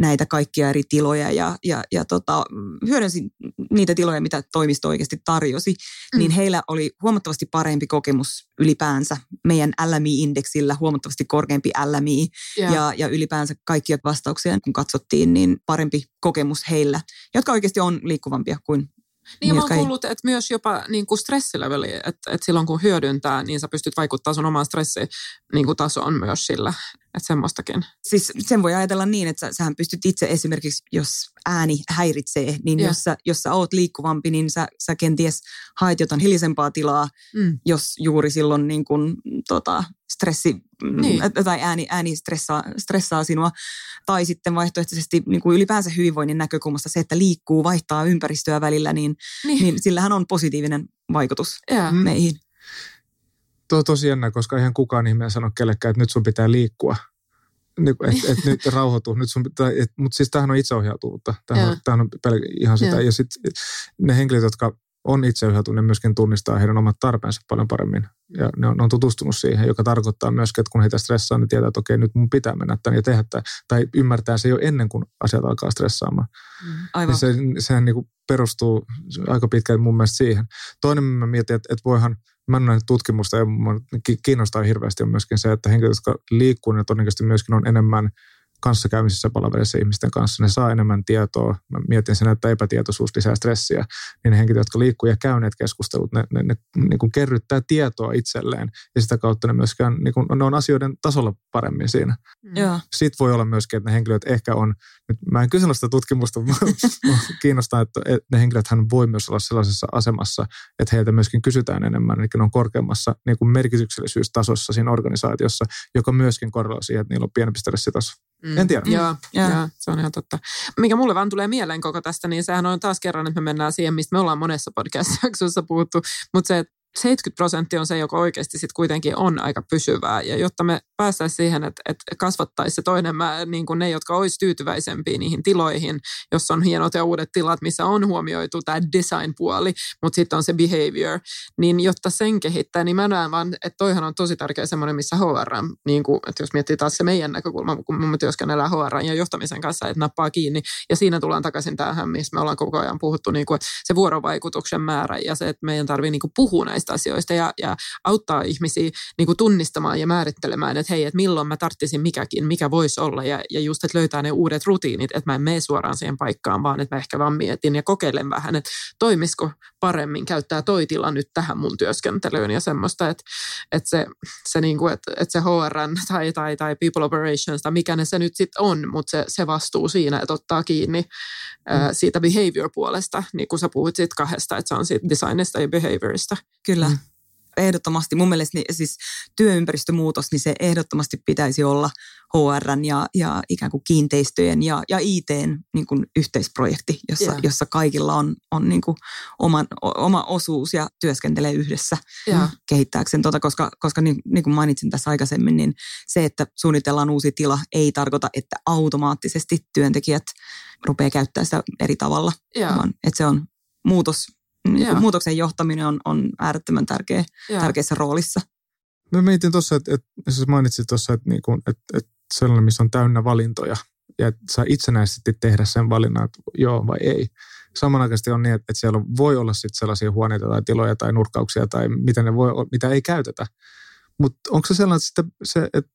näitä kaikkia eri tiloja ja, ja, ja tota, hyödynsi niitä tiloja, mitä toimisto oikeasti tarjosi, mm. niin heillä oli huomattavasti parempi kokemus ylipäänsä meidän LMI-indeksillä, huomattavasti korkeampi LMI yeah. ja, ja ylipäänsä kaikkia vastauksia, kun katsottiin, niin parempi kokemus heillä, jotka oikeasti on liikkuvampia kuin niin, mä oon kuullut, että myös jopa niin kuin stressileveli, että, että silloin kun hyödyntää, niin sä pystyt vaikuttaa sun omaan stressitasoon niin kuin myös sillä, että semmoistakin. Siis sen voi ajatella niin, että sä, sähän pystyt itse esimerkiksi, jos ääni häiritsee, niin jos sä, jos sä oot liikkuvampi, niin sä, sä kenties haet jotain hiljaisempaa tilaa, mm. jos juuri silloin niin kun, tota, stressi niin. tai ääni, ääni stressaa, stressaa sinua. Tai sitten vaihtoehtoisesti niin kuin ylipäänsä hyvinvoinnin näkökulmasta se, että liikkuu, vaihtaa ympäristöä välillä, niin, niin. niin sillähän on positiivinen vaikutus yeah. meihin to, tosi jännä, koska ihan kukaan ihmeen sano kellekään, että nyt sun pitää liikkua. Niin, että et nyt rauhoitu. Nyt sun, et, mutta siis tämähän on itseohjautuvuutta. Tämähän, on, tämähän on pel- ihan sitä. Ja, ja sitten ne henkilöt, jotka on itseohjautuneet, myöskin tunnistaa heidän omat tarpeensa paljon paremmin. Ja ne on, ne on tutustunut siihen, joka tarkoittaa myöskin, että kun heitä stressaa, niin tietää, että okei, nyt mun pitää mennä tänne ja tehdä tämä. Tai ymmärtää se jo ennen kuin asiat alkaa stressaamaan. Mm. Aivan. Ja se, sehän niin kuin perustuu aika pitkään mun mielestä siihen. Toinen mä mietin, että, että voihan – mä en tutkimusta ja kiinnostaa hirveästi on myöskin se, että henkilöt, jotka liikkuu, ne todennäköisesti myöskin on enemmän kanssakäymisissä palaverissa ihmisten kanssa, ne saa enemmän tietoa. Mä mietin sen, että epätietoisuus lisää stressiä. Niin ne henkilöt, jotka liikkuu ja käyneet keskustelut, ne, ne, ne niin kuin kerryttää tietoa itselleen. Ja sitä kautta ne myöskään, niin kuin, ne on asioiden tasolla paremmin siinä. Mm. Sitten voi olla myöskin, että ne henkilöt ehkä on, nyt mä en kysellä sitä tutkimusta, mutta kiinnostaa, että ne henkilöt hän voi myös olla sellaisessa asemassa, että heiltä myöskin kysytään enemmän, eli ne on korkeammassa niin kuin merkityksellisyystasossa siinä organisaatiossa, joka myöskin korreloi siihen, että niillä on pienempi stressitaso. Mm. En tiedä. Joo, yeah. joo, se on ihan totta. Mikä mulle vaan tulee mieleen koko tästä, niin sehän on taas kerran, että me mennään siihen, mistä me ollaan monessa podcast-jaksossa puhuttu, mutta se, että 70 prosenttia on se, joka oikeasti sitten kuitenkin on aika pysyvää. Ja jotta me päästäisiin siihen, että, että kasvattaisi se toinen, mä, niin kuin ne, jotka olisi tyytyväisempiä niihin tiloihin, jos on hienot ja uudet tilat, missä on huomioitu tämä design-puoli, mutta sitten on se behavior, niin jotta sen kehittää, niin mä näen vaan, että toihan on tosi tärkeä semmoinen, missä HR, niin kuin, että jos miettii taas se meidän näkökulma, kun me työskennellään HR ja johtamisen kanssa, että nappaa kiinni, ja siinä tullaan takaisin tähän, missä me ollaan koko ajan puhuttu, niin kuin, että se vuorovaikutuksen määrä ja se, että meidän tarvii niin kuin puhua näistä asioista ja, ja auttaa ihmisiä niin kuin tunnistamaan ja määrittelemään, että hei, että milloin mä tarttisin mikäkin, mikä voisi olla ja, ja just, että löytää ne uudet rutiinit, että mä en mene suoraan siihen paikkaan, vaan että mä ehkä vaan mietin ja kokeilen vähän, että toimisiko paremmin käyttää toi tila nyt tähän mun työskentelyyn ja semmoista, että, että se, se, niin kuin, että, että se HRN tai, tai, tai People Operations tai mikä ne se nyt sitten on, mutta se, se vastuu siinä, että ottaa kiinni mm. ää, siitä behavior-puolesta, niin kuin sä puhuit siitä kahdesta, että se on siitä designista ja behaviorista. Kyllä. Mm ehdottomasti mun mielestä niin, siis työympäristömuutos, niin se ehdottomasti pitäisi olla HRn ja, ja ikään kuin kiinteistöjen ja, ja ITn niin kuin yhteisprojekti, jossa, yeah. jossa kaikilla on, on niin kuin oman, oma osuus ja työskentelee yhdessä yeah. kehittääkseen tota, koska, koska niin, niin kuin mainitsin tässä aikaisemmin, niin se, että suunnitellaan uusi tila ei tarkoita, että automaattisesti työntekijät rupeaa käyttämään sitä eri tavalla, yeah. vaan että se on muutos niin kuin muutoksen johtaminen on, on äärettömän tärkeä, tärkeässä roolissa. Mä mietin tuossa, että, että siis mainitsit tuossa, että, niin kuin, että, että sellainen, missä on täynnä valintoja ja että saa itsenäisesti tehdä sen valinnan, että joo vai ei. Samanaikaisesti on niin, että, siellä voi olla sitten sellaisia huoneita tai tiloja tai nurkkauksia tai mitä, ne voi, mitä ei käytetä. Mutta onko se sellainen, että, sitten se, että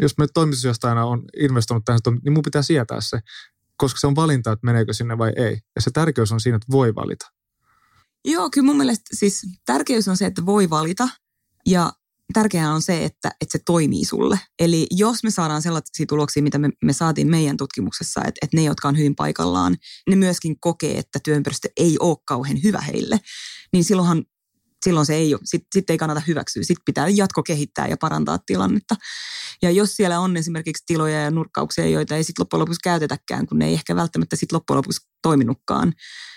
jos me toimitusjohtajana on investoinut tähän, niin mun pitää sietää se, koska se on valinta, että meneekö sinne vai ei. Ja se tärkeys on siinä, että voi valita. Joo, kyllä mun mielestä siis tärkeys on se, että voi valita ja tärkeää on se, että, että se toimii sulle. Eli jos me saadaan sellaisia tuloksia, mitä me, me saatiin meidän tutkimuksessa, että, että ne, jotka on hyvin paikallaan, ne myöskin kokee, että työympäristö ei ole kauhean hyvä heille, niin silloinhan silloin se ei ole, sitten sit ei kannata hyväksyä. Sitten pitää jatko kehittää ja parantaa tilannetta. Ja jos siellä on esimerkiksi tiloja ja nurkkauksia, joita ei sitten loppujen lopuksi käytetäkään, kun ne ei ehkä välttämättä sitten loppujen lopuksi toiminutkaan,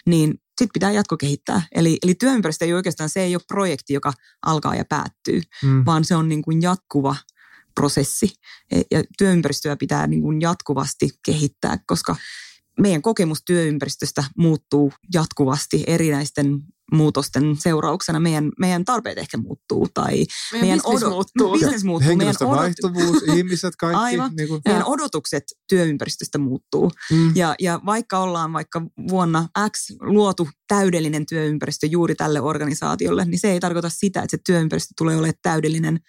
niin sitten pitää jatko kehittää. Eli, eli työympäristö ei oikeastaan, se ei ole projekti, joka alkaa ja päättyy, mm. vaan se on niin kuin jatkuva prosessi. E, ja työympäristöä pitää niin kuin jatkuvasti kehittää, koska meidän kokemus työympäristöstä muuttuu jatkuvasti erinäisten muutosten seurauksena meidän, meidän tarpeet ehkä muuttuu. Tai meidän, meidän business odot- muuttuu. Business muuttuu. Henkilöstön meidän vaihtuvuus, ihmiset, kaikki. Aivan. Niin kuin. Meidän odotukset työympäristöstä muuttuu. Mm. Ja, ja vaikka ollaan vaikka vuonna X luotu täydellinen työympäristö juuri tälle organisaatiolle, niin se ei tarkoita sitä, että se työympäristö tulee olemaan täydellinen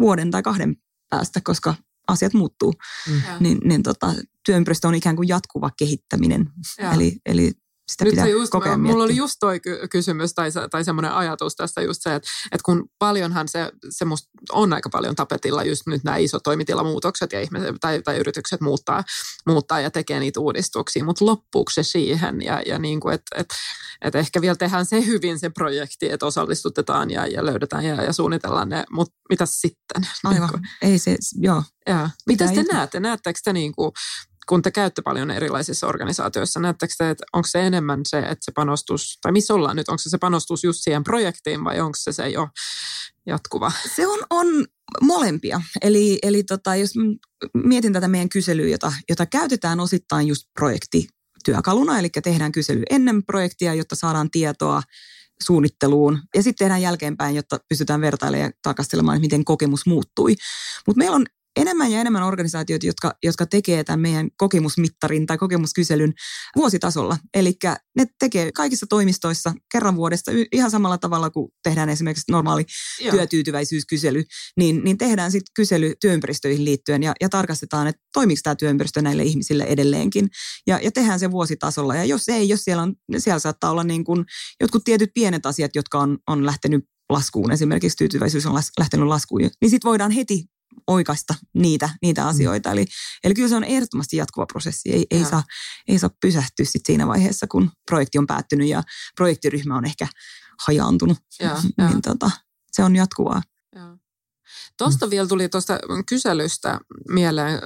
vuoden tai kahden päästä, koska asiat muuttuu. Mm. Niin, niin tota, työympäristö on ikään kuin jatkuva kehittäminen. Eli, eli sitä Nyt pitää just, kokea mä, Mulla oli just toi kysymys tai, tai semmoinen ajatus tästä just se, että, että kun paljonhan se, se musta on aika paljon tapetilla just nyt nämä isot toimitilamuutokset ja ihmiset tai, tai yritykset muuttaa, muuttaa ja tekee niitä uudistuksia, mutta loppuuko se siihen ja, ja niin kuin, että, että, että ehkä vielä tehdään se hyvin se projekti, että osallistutetaan ja, ja löydetään ja, ja suunnitellaan ne, mutta mitä sitten? Aivan, ei se, joo. Ja. Mitä te näette? Näettekö te niin kuin, kun te käytte paljon erilaisissa organisaatioissa, näettekö te, että onko se enemmän se, että se panostus, tai missä ollaan nyt, onko se se panostus just siihen projektiin vai onko se se jo jatkuva? Se on, on molempia. Eli, eli tota, jos mietin tätä meidän kyselyä, jota, jota käytetään osittain just projektityökaluna, eli tehdään kysely ennen projektia, jotta saadaan tietoa suunnitteluun ja sitten tehdään jälkeenpäin, jotta pystytään vertailemaan ja tarkastelemaan, miten kokemus muuttui. Mutta meillä on enemmän ja enemmän organisaatioita, jotka, jotka tekee tämän meidän kokemusmittarin tai kokemuskyselyn vuositasolla. Eli ne tekee kaikissa toimistoissa kerran vuodesta ihan samalla tavalla kuin tehdään esimerkiksi normaali Joo. työtyytyväisyyskysely, niin, niin tehdään sitten kysely työympäristöihin liittyen ja, ja tarkastetaan, että toimiko tämä työympäristö näille ihmisille edelleenkin. Ja, ja tehdään se vuositasolla. Ja jos ei, jos siellä, on, siellä saattaa olla niin kuin jotkut tietyt pienet asiat, jotka on, on lähtenyt laskuun, esimerkiksi tyytyväisyys on lähtenyt laskuun, niin sitten voidaan heti oikaista niitä, niitä mm. asioita. Eli, eli kyllä se on ehdottomasti jatkuva prosessi. Ei, ei, saa, ei saa pysähtyä sit siinä vaiheessa, kun projekti on päättynyt ja projektiryhmä on ehkä hajaantunut. Ja, niin ja. Tota, se on jatkuvaa. Tuosta mm. vielä tuli tuosta kyselystä mieleen,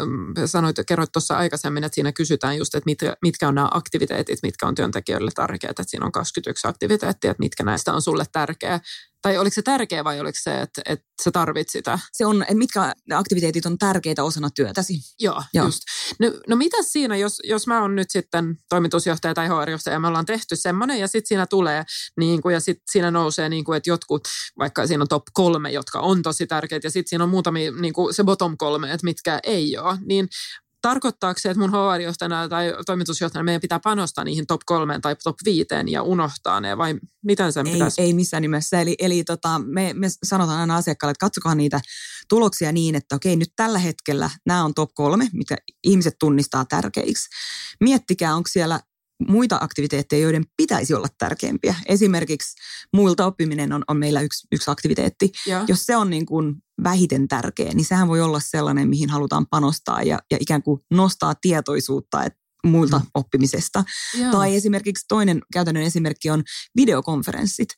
sanoit, kerroit tuossa aikaisemmin, että siinä kysytään just, että mitkä, mitkä on nämä aktiviteetit, mitkä on työntekijöille tärkeät, että siinä on 21 aktiviteettia, että mitkä näistä on sulle tärkeä Tai oliko se tärkeä vai oliko se, että, että sä tarvit sitä? Se on, että mitkä aktiviteetit on tärkeitä osana työtäsi. Joo, Joo. just. No, no mitä siinä, jos, jos mä oon nyt sitten toimitusjohtaja tai HR-johtaja ja me ollaan tehty semmoinen ja sitten siinä tulee niin kuin, ja sitten siinä nousee niin kuin, että jotkut, vaikka siinä on top kolme, jotka on tosi tärkeitä ja sitten siinä on muutamia niin kuin se bottom kolme, että mitkä ei ole, niin tarkoittaako se, että mun HR-johtajana tai toimitusjohtajana meidän pitää panostaa niihin top kolmeen tai top viiteen ja unohtaa ne vai miten se ei, pitäisi? Ei missään nimessä. Eli, eli tota, me, me sanotaan aina asiakkaalle, että katsokaa niitä tuloksia niin, että okei nyt tällä hetkellä nämä on top kolme, mitä ihmiset tunnistaa tärkeiksi. Miettikää, onko siellä muita aktiviteetteja, joiden pitäisi olla tärkeimpiä. Esimerkiksi muilta oppiminen on, on meillä yksi, yksi aktiviteetti. Joo. Jos se on niin kuin vähiten tärkeä, niin sehän voi olla sellainen, mihin halutaan panostaa ja, ja ikään kuin nostaa tietoisuutta, että muilta mm. oppimisesta. Joo. Tai esimerkiksi toinen käytännön esimerkki on videokonferenssit.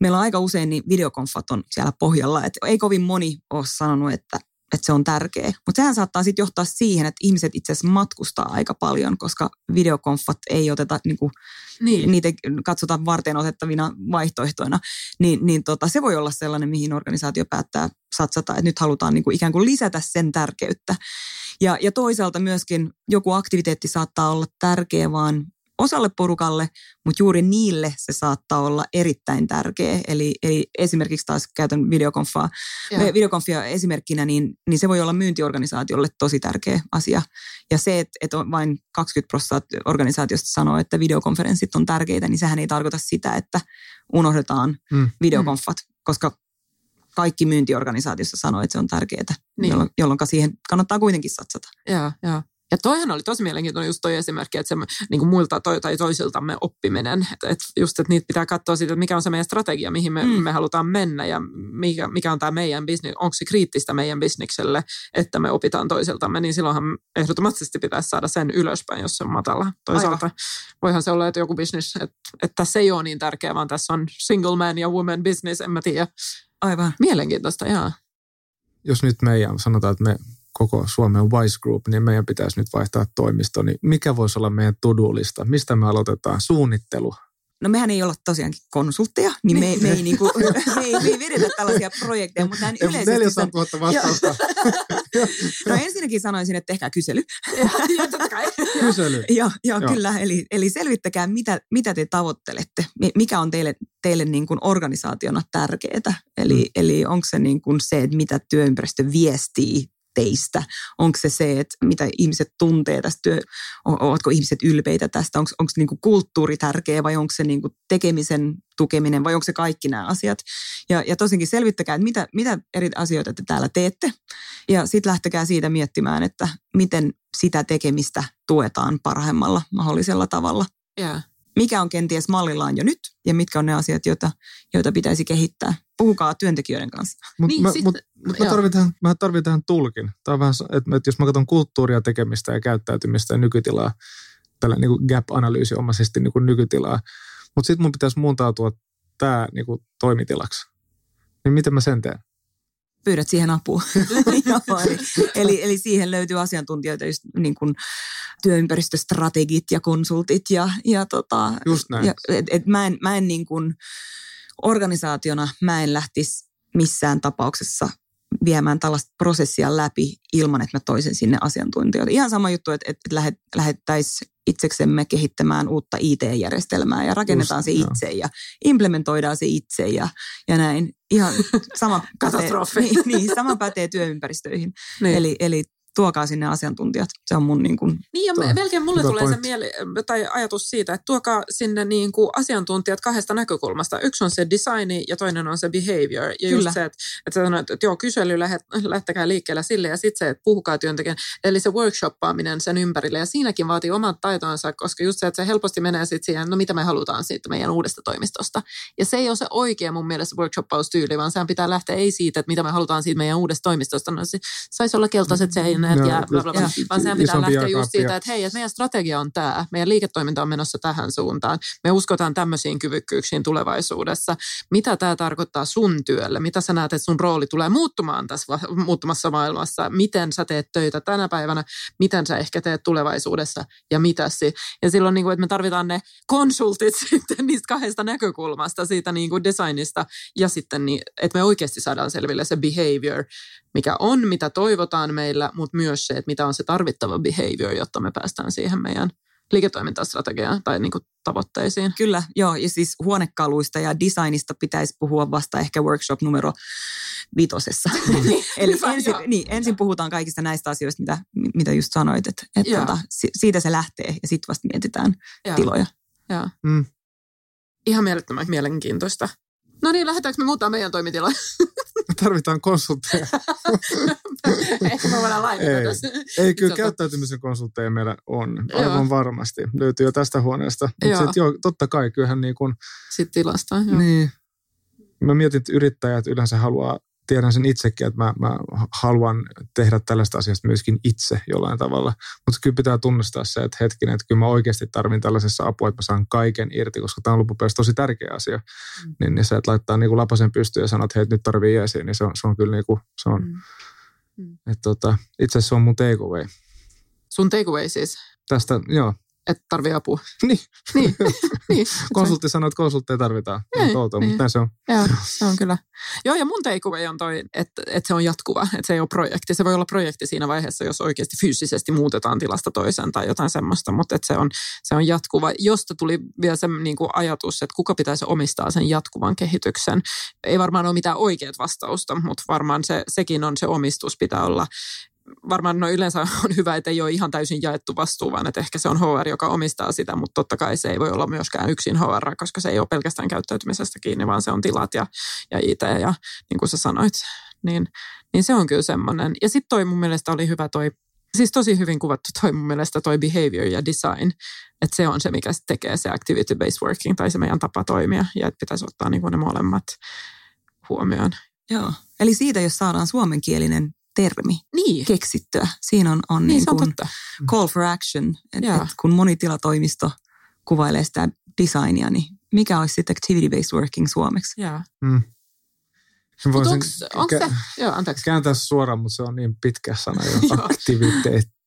Meillä on aika usein niin videokonfat on siellä pohjalla. Et ei kovin moni ole sanonut, että että se on tärkeä. Mutta sehän saattaa sitten johtaa siihen, että ihmiset itse asiassa matkustaa aika paljon, koska videokonfat ei oteta, niinku, Niin. niitä katsotaan varten otettavina vaihtoehtoina. Niin, niin tota, se voi olla sellainen, mihin organisaatio päättää satsata, että nyt halutaan niinku ikään kuin lisätä sen tärkeyttä. Ja, ja toisaalta myöskin joku aktiviteetti saattaa olla tärkeä vaan osalle porukalle, mutta juuri niille se saattaa olla erittäin tärkeä. Eli, eli esimerkiksi taas käytän videokonfaa, Joo. videokonfia esimerkkinä, niin, niin se voi olla myyntiorganisaatiolle tosi tärkeä asia. Ja se, että, että on vain 20 prosenttia organisaatiosta sanoo, että videokonferenssit on tärkeitä, niin sehän ei tarkoita sitä, että unohdetaan Mm. videokonfat, koska kaikki myyntiorganisaatiossa sanoo, että se on tärkeää, Niin. jolloin, jolloin siihen kannattaa kuitenkin satsata. Joo, joo. Ja toihan oli tosi mielenkiintoinen just toi esimerkki, että se niin kuin muilta toi, tai toisiltamme oppiminen. Että et just, että niitä pitää katsoa siitä, että mikä on se meidän strategia, mihin me, mm. Me halutaan mennä ja mikä, mikä on tämä meidän bisnes, onko se kriittistä meidän bisnekselle, että me opitaan toisiltamme, niin silloinhan ehdottomasti pitäisi saada sen ylöspäin, jos se on matala. Toisaalta voihan se olla, että joku bisnes, että, että tässä ei ole niin tärkeä, vaan tässä on single man ja woman business, en mä tiedä. Aivan. Mielenkiintoista, joo. Jos nyt meidän, sanotaan, että me koko Suomen Wise Group, niin meidän pitäisi nyt vaihtaa toimisto, niin mikä voisi olla meidän to-do-lista? Mistä me aloitetaan? Suunnittelu. No mehän ei olla tosiaankin konsultteja, niin me, me, ei, niinku, me, ei, me ei vedetä tällaisia projekteja, mutta näin yleisesti... 400 000 vastausta. No ensinnäkin sanoisin, että tehkää kysely. Ja totta kai. Kysely. Joo, joo, Joo. kyllä. Eli, eli selvittäkää, mitä, mitä te tavoittelette. Mi- Mikä on teille, teille niin kuin organisaationa tärkeää. Eli, Mm. eli onko se niin kuin se, että mitä työympäristö viestii teistä? Onko se se, että mitä ihmiset tuntee tästä työ, ovatko ihmiset ylpeitä tästä? Onko, onko niin kuin kulttuuri tärkeä vai onko se niin kuin tekemisen tukeminen vai onko se kaikki nämä asiat? Ja, ja tosinkin selvittäkää, että mitä, mitä eri asioita te täällä teette. Ja sitten lähtekää siitä miettimään, että miten sitä tekemistä tuetaan parhaimmalla mahdollisella tavalla. Joo. Mikä on kenties mallillaan jo nyt ja mitkä on ne asiat, joita, joita pitäisi kehittää. Puhukaa työntekijöiden kanssa. Mutta Niin, sit- mut, mut mä, tarvitaan, mä tarvitaan tulkin. Tämä on vähän, että, että jos mä katson kulttuuria, tekemistä ja käyttäytymistä ja nykytilaa, tällä niin kuin gap-analyysi omaisesti niin kuin nykytilaa, mutta sitten mun pitäisi muuntautua tämä niin kuin toimitilaksi. Niin miten mä sen teen? Pyydät siihen apua. Joo, eli, eli, eli siihen löytyy asiantuntijoita, just niin kuin työympäristöstrategit ja konsultit ja, ja, tota, Just näin. ja et, et mä en, mä en niin kuin, organisaationa mä en lähtisi missään tapauksessa viemään tällaista prosessia läpi ilman, että mä toisen sinne asiantuntijoita. Ihan sama juttu, että, että lähet, lähettäisiin itseksemme kehittämään uutta IT-järjestelmää ja rakennetaan Just, se joo. itse ja implementoidaan se itse ja, ja näin. Ihan sama pätee, Katastrofi. niin, niin, sama pätee työympäristöihin. Niin. Eli, eli tuokaa sinne asiantuntijat. Se on mun niin kuin, Niin ja melkein mulle hyvä tulee se pointti. mieli, tai ajatus siitä, että tuokaa sinne niin kuin asiantuntijat kahdesta näkökulmasta. Yksi on se designi ja toinen on se behavior. Ja Kyllä. just se, että, että sanoit, että joo, kysely, lähet, lähtekää liikkeelle sille ja sitten se, että puhukaa työntekijän. Eli se workshoppaaminen sen ympärille ja siinäkin vaatii omat taitonsa, koska just se, että se helposti menee sitten siihen, no mitä me halutaan siitä meidän uudesta toimistosta. Ja se ei ole se oikea mun mielestä workshoppaustyyli, vaan sehän pitää lähteä ei siitä, että mitä me halutaan siitä meidän uudesta toimistosta. No se saisi olla keltaiset seinät huoneet Joo, ja bla bla bla. ja Vaan sehän pitää lähteä just jääkaappi siitä, että hei, että meidän strategia on tämä, meidän liiketoiminta on menossa tähän suuntaan. Me uskotaan tämmöisiin kyvykkyyksiin tulevaisuudessa. Mitä tämä tarkoittaa sun työlle? Mitä sä näet, että sun rooli tulee muuttumaan tässä muuttumassa maailmassa? Miten sä teet töitä tänä päivänä? Miten sä ehkä teet tulevaisuudessa? Ja mitäsi? Ja silloin, niin kuin, että me tarvitaan ne konsultit sitten niistä kahdesta näkökulmasta, siitä niin kuin designista ja sitten, niin, että me oikeasti saadaan selville se behavior, mikä on, mitä toivotaan meillä, mutta myös se, että mitä on se tarvittava behavior, jotta me päästään siihen meidän liiketoimintastrategiaan tai niin kuin tavoitteisiin. Kyllä, joo. Ja siis huonekaluista ja designista pitäisi puhua vasta ehkä workshop numero vitosessa. Eli Hyvä, ensin, joo. niin, ensin puhutaan kaikista näistä asioista, mitä, mitä just sanoit. Että, että tota, si- siitä se lähtee ja sitten vasta mietitään Joo. tiloja. Joo. Mm. Ihan mielettömän mielenkiintoista. No niin, lähdetäänkö me muuttaa meidän toimitiloja? Me tarvitaan konsultteja. Ehkä me voidaan lainata Ei. tässä. Ei, kyllä Tota- käyttäytymisen konsultteja meillä on. Joo. Aivan varmasti. Löytyy jo tästä huoneesta. Joo. Mutta joo, totta kai, kyllähän niin kuin, Sitten tilasta. Joo. niin. Mä mietin, että yrittäjät yleensä haluaa, tiedän sen itsekin, että mä, mä haluan tehdä tällaista asiasta myöskin itse jollain tavalla. Mutta kyllä pitää tunnistaa se, että hetkinen, että kyllä mä oikeasti tarvin tällaisessa apua, että mä saan kaiken irti, koska tämä on loppupeleissä tosi tärkeä asia. Mm. Niin, niin se, että laittaa niin kuin lapasen pystyyn ja sanoo, että hei, nyt tarvii jeesiä, niin se on, se on kyllä niin kuin, se on, Mm. Mm. että tota, itse asiassa se on mun takeaway. Sun takeaway siis, Tästä, joo, että tarvii apua. Niin. niin. niin. konsultti sanoo, että konsultteja tarvitaan. Ei, Ei, outoa, niin. mutta näin se on. Joo, se on kyllä. Joo, ja mun takeaway on toi, että, että se on jatkuva, että se ei ole projekti. Se voi olla projekti siinä vaiheessa, jos oikeasti fyysisesti muutetaan tilasta toiseen tai jotain semmoista, mutta että se, on, se on jatkuva. Josta tuli vielä se niin kuin ajatus, että kuka pitäisi omistaa sen jatkuvan kehityksen. Ei varmaan ole mitään oikeat vastausta, mutta varmaan se, sekin on se omistus pitää olla varmaan no yleensä on hyvä, että ei ole ihan täysin jaettu vastuu, vaan että ehkä se on HR, joka omistaa sitä, mutta totta kai se ei voi olla myöskään yksin HR, koska se ei ole pelkästään käyttäytymisestä kiinni, vaan se on tilat ja, ja IT ja niin kuin sä sanoit, niin, niin se on kyllä semmoinen. Ja sitten toi mun mielestä oli hyvä toi, siis tosi hyvin kuvattu toi mun mielestä toi behavior ja design, että se on se, mikä tekee se activity-based working tai se meidän tapa toimia ja että pitäisi ottaa niin kuin ne molemmat huomioon. Joo. Eli siitä, jos saadaan suomenkielinen termi Niin, keksittyä, siinä on, on niin niin kuin totta. call for action. Et, Joo. et kun monitilatoimisto kuvailee sitä designia, niin mikä olisi sitten activity-based working suomeksi? Mm. Mä Mutta voisin onko kä- se, joo anteeksi. kääntää suoraan, mutta se on niin pitkä sana jo. Joo.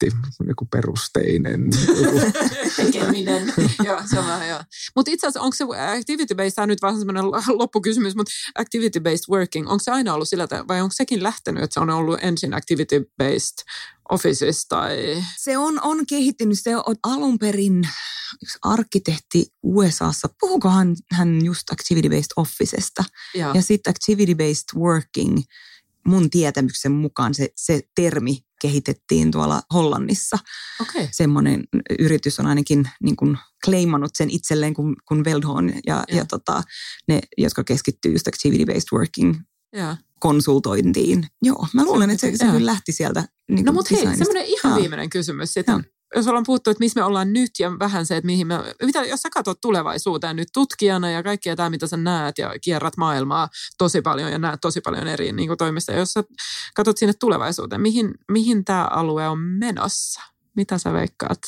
Aktiviteetti, joku perusteinen. Joku. tekeminen. joo, sama, joo. Mutta itse asiassa onko se activity-based, tämä on nyt vähän semmoinen loppukysymys, mutta activity-based working, onko se aina ollut sillä tavalla, vai onko sekin lähtenyt, että se on ollut ensin activity-based offices tai... Se on, on kehittynyt. Se on alun perin yksi arkkitehti USAssa. Puhukohan hän just activity-based officesta? Joo. Ja sitten activity-based working, mun tietämyksen mukaan se, se termi kehitettiin tuolla Hollannissa. Okay. Semmoinen yritys on ainakin niin kuin claimannut sen itselleen kuin, kuin Veldhorn ja, Joo. ja tota, ne, jotka keskittyy just activity-based working Joo. konsultointiin. Joo, mä luulen, että se, se kyllä lähti sieltä niin No mutta hei, semmoinen ihan Joo. viimeinen kysymys sitten. Jos ollaan puhuttu, että missä me ollaan nyt ja vähän se, että mihin me, mitä, jos sä katsot tulevaisuuteen nyt tutkijana ja kaikkea tämä, mitä sä näet ja kierrät maailmaa tosi paljon ja näet tosi paljon eri niin toimista. Jos sä katsot sinne tulevaisuuteen, mihin, mihin tämä alue on menossa? Mitä sä veikkaat?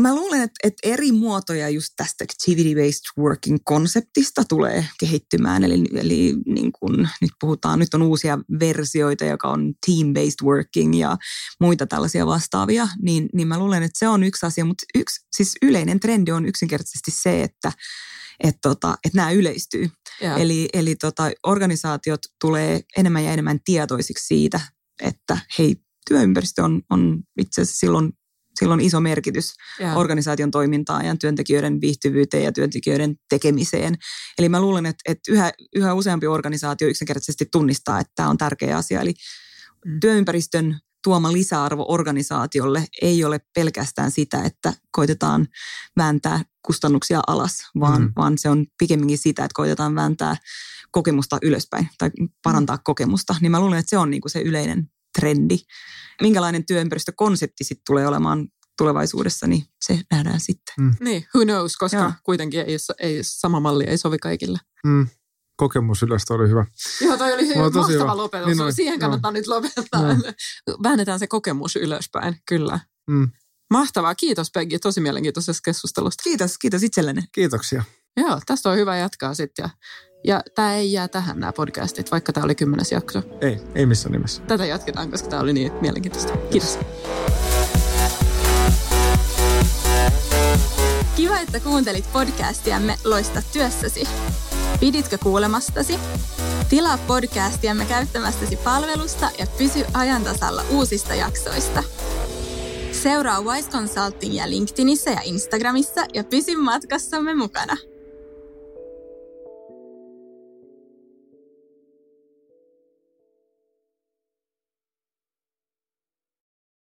Mä luulen, että, että eri muotoja just tästä activity-based working konseptista tulee kehittymään. Eli, eli niin kun nyt puhutaan, nyt on uusia versioita, joka on team-based working ja muita tällaisia vastaavia. Niin, niin mä luulen, että se on yksi asia. Mutta yksi, siis yleinen trendi on yksinkertaisesti se, että että, tota, että nämä yleistyy. Ja. Eli, eli tota, organisaatiot tulee enemmän ja enemmän tietoisiksi siitä, että hei, työympäristö on, on itse asiassa silloin, silloin iso merkitys ja. organisaation toimintaan ja työntekijöiden viihtyvyyteen ja työntekijöiden tekemiseen. Eli mä luulen, että, että yhä, yhä useampi organisaatio yksinkertaisesti tunnistaa, että tämä on tärkeä asia. Eli Mm. työympäristön tuoma lisäarvo organisaatiolle ei ole pelkästään sitä, että koitetaan vääntää kustannuksia alas, vaan, Mm. mm. vaan se on pikemminkin sitä, että koitetaan vääntää kokemusta ylöspäin tai parantaa kokemusta. Niin mä luulen, että se on niinku se yleinen trendi. Minkälainen työympäristökonsepti sitten tulee olemaan tulevaisuudessa, niin se nähdään sitten. Niin, who knows, koska Joo. kuitenkin ei, ei, sama malli ei sovi kaikille. Mm. kokemus ylös, toi oli hyvä. Joo, toi oli tosi mahtava hyvä. lopetus. Niin oli, Siihen joo. kannattaa nyt lopettaa. Väännetään se kokemus ylöspäin, kyllä. Mm. Mahtavaa. Kiitos Peggy tosi mielenkiintoisesta keskustelusta. Kiitos, kiitos itsellenne. Kiitoksia. Joo, tästä on hyvä jatkaa sitten. Ja, ja tämä ei jää tähän nämä podcastit, vaikka tämä oli kymmenes jakso. Ei, ei missään nimessä. Tätä jatketaan, koska tämä oli niin mielenkiintoista. Kiitos. Kiva, että kuuntelit podcastiamme Loista työssäsi. Piditkö kuulemastasi? Tilaa podcastiamme käyttämästäsi palvelusta ja pysy ajan tasalla uusista jaksoista. Seuraa Wise Consultingia LinkedInissä ja Instagramissa ja pysy matkassamme mukana.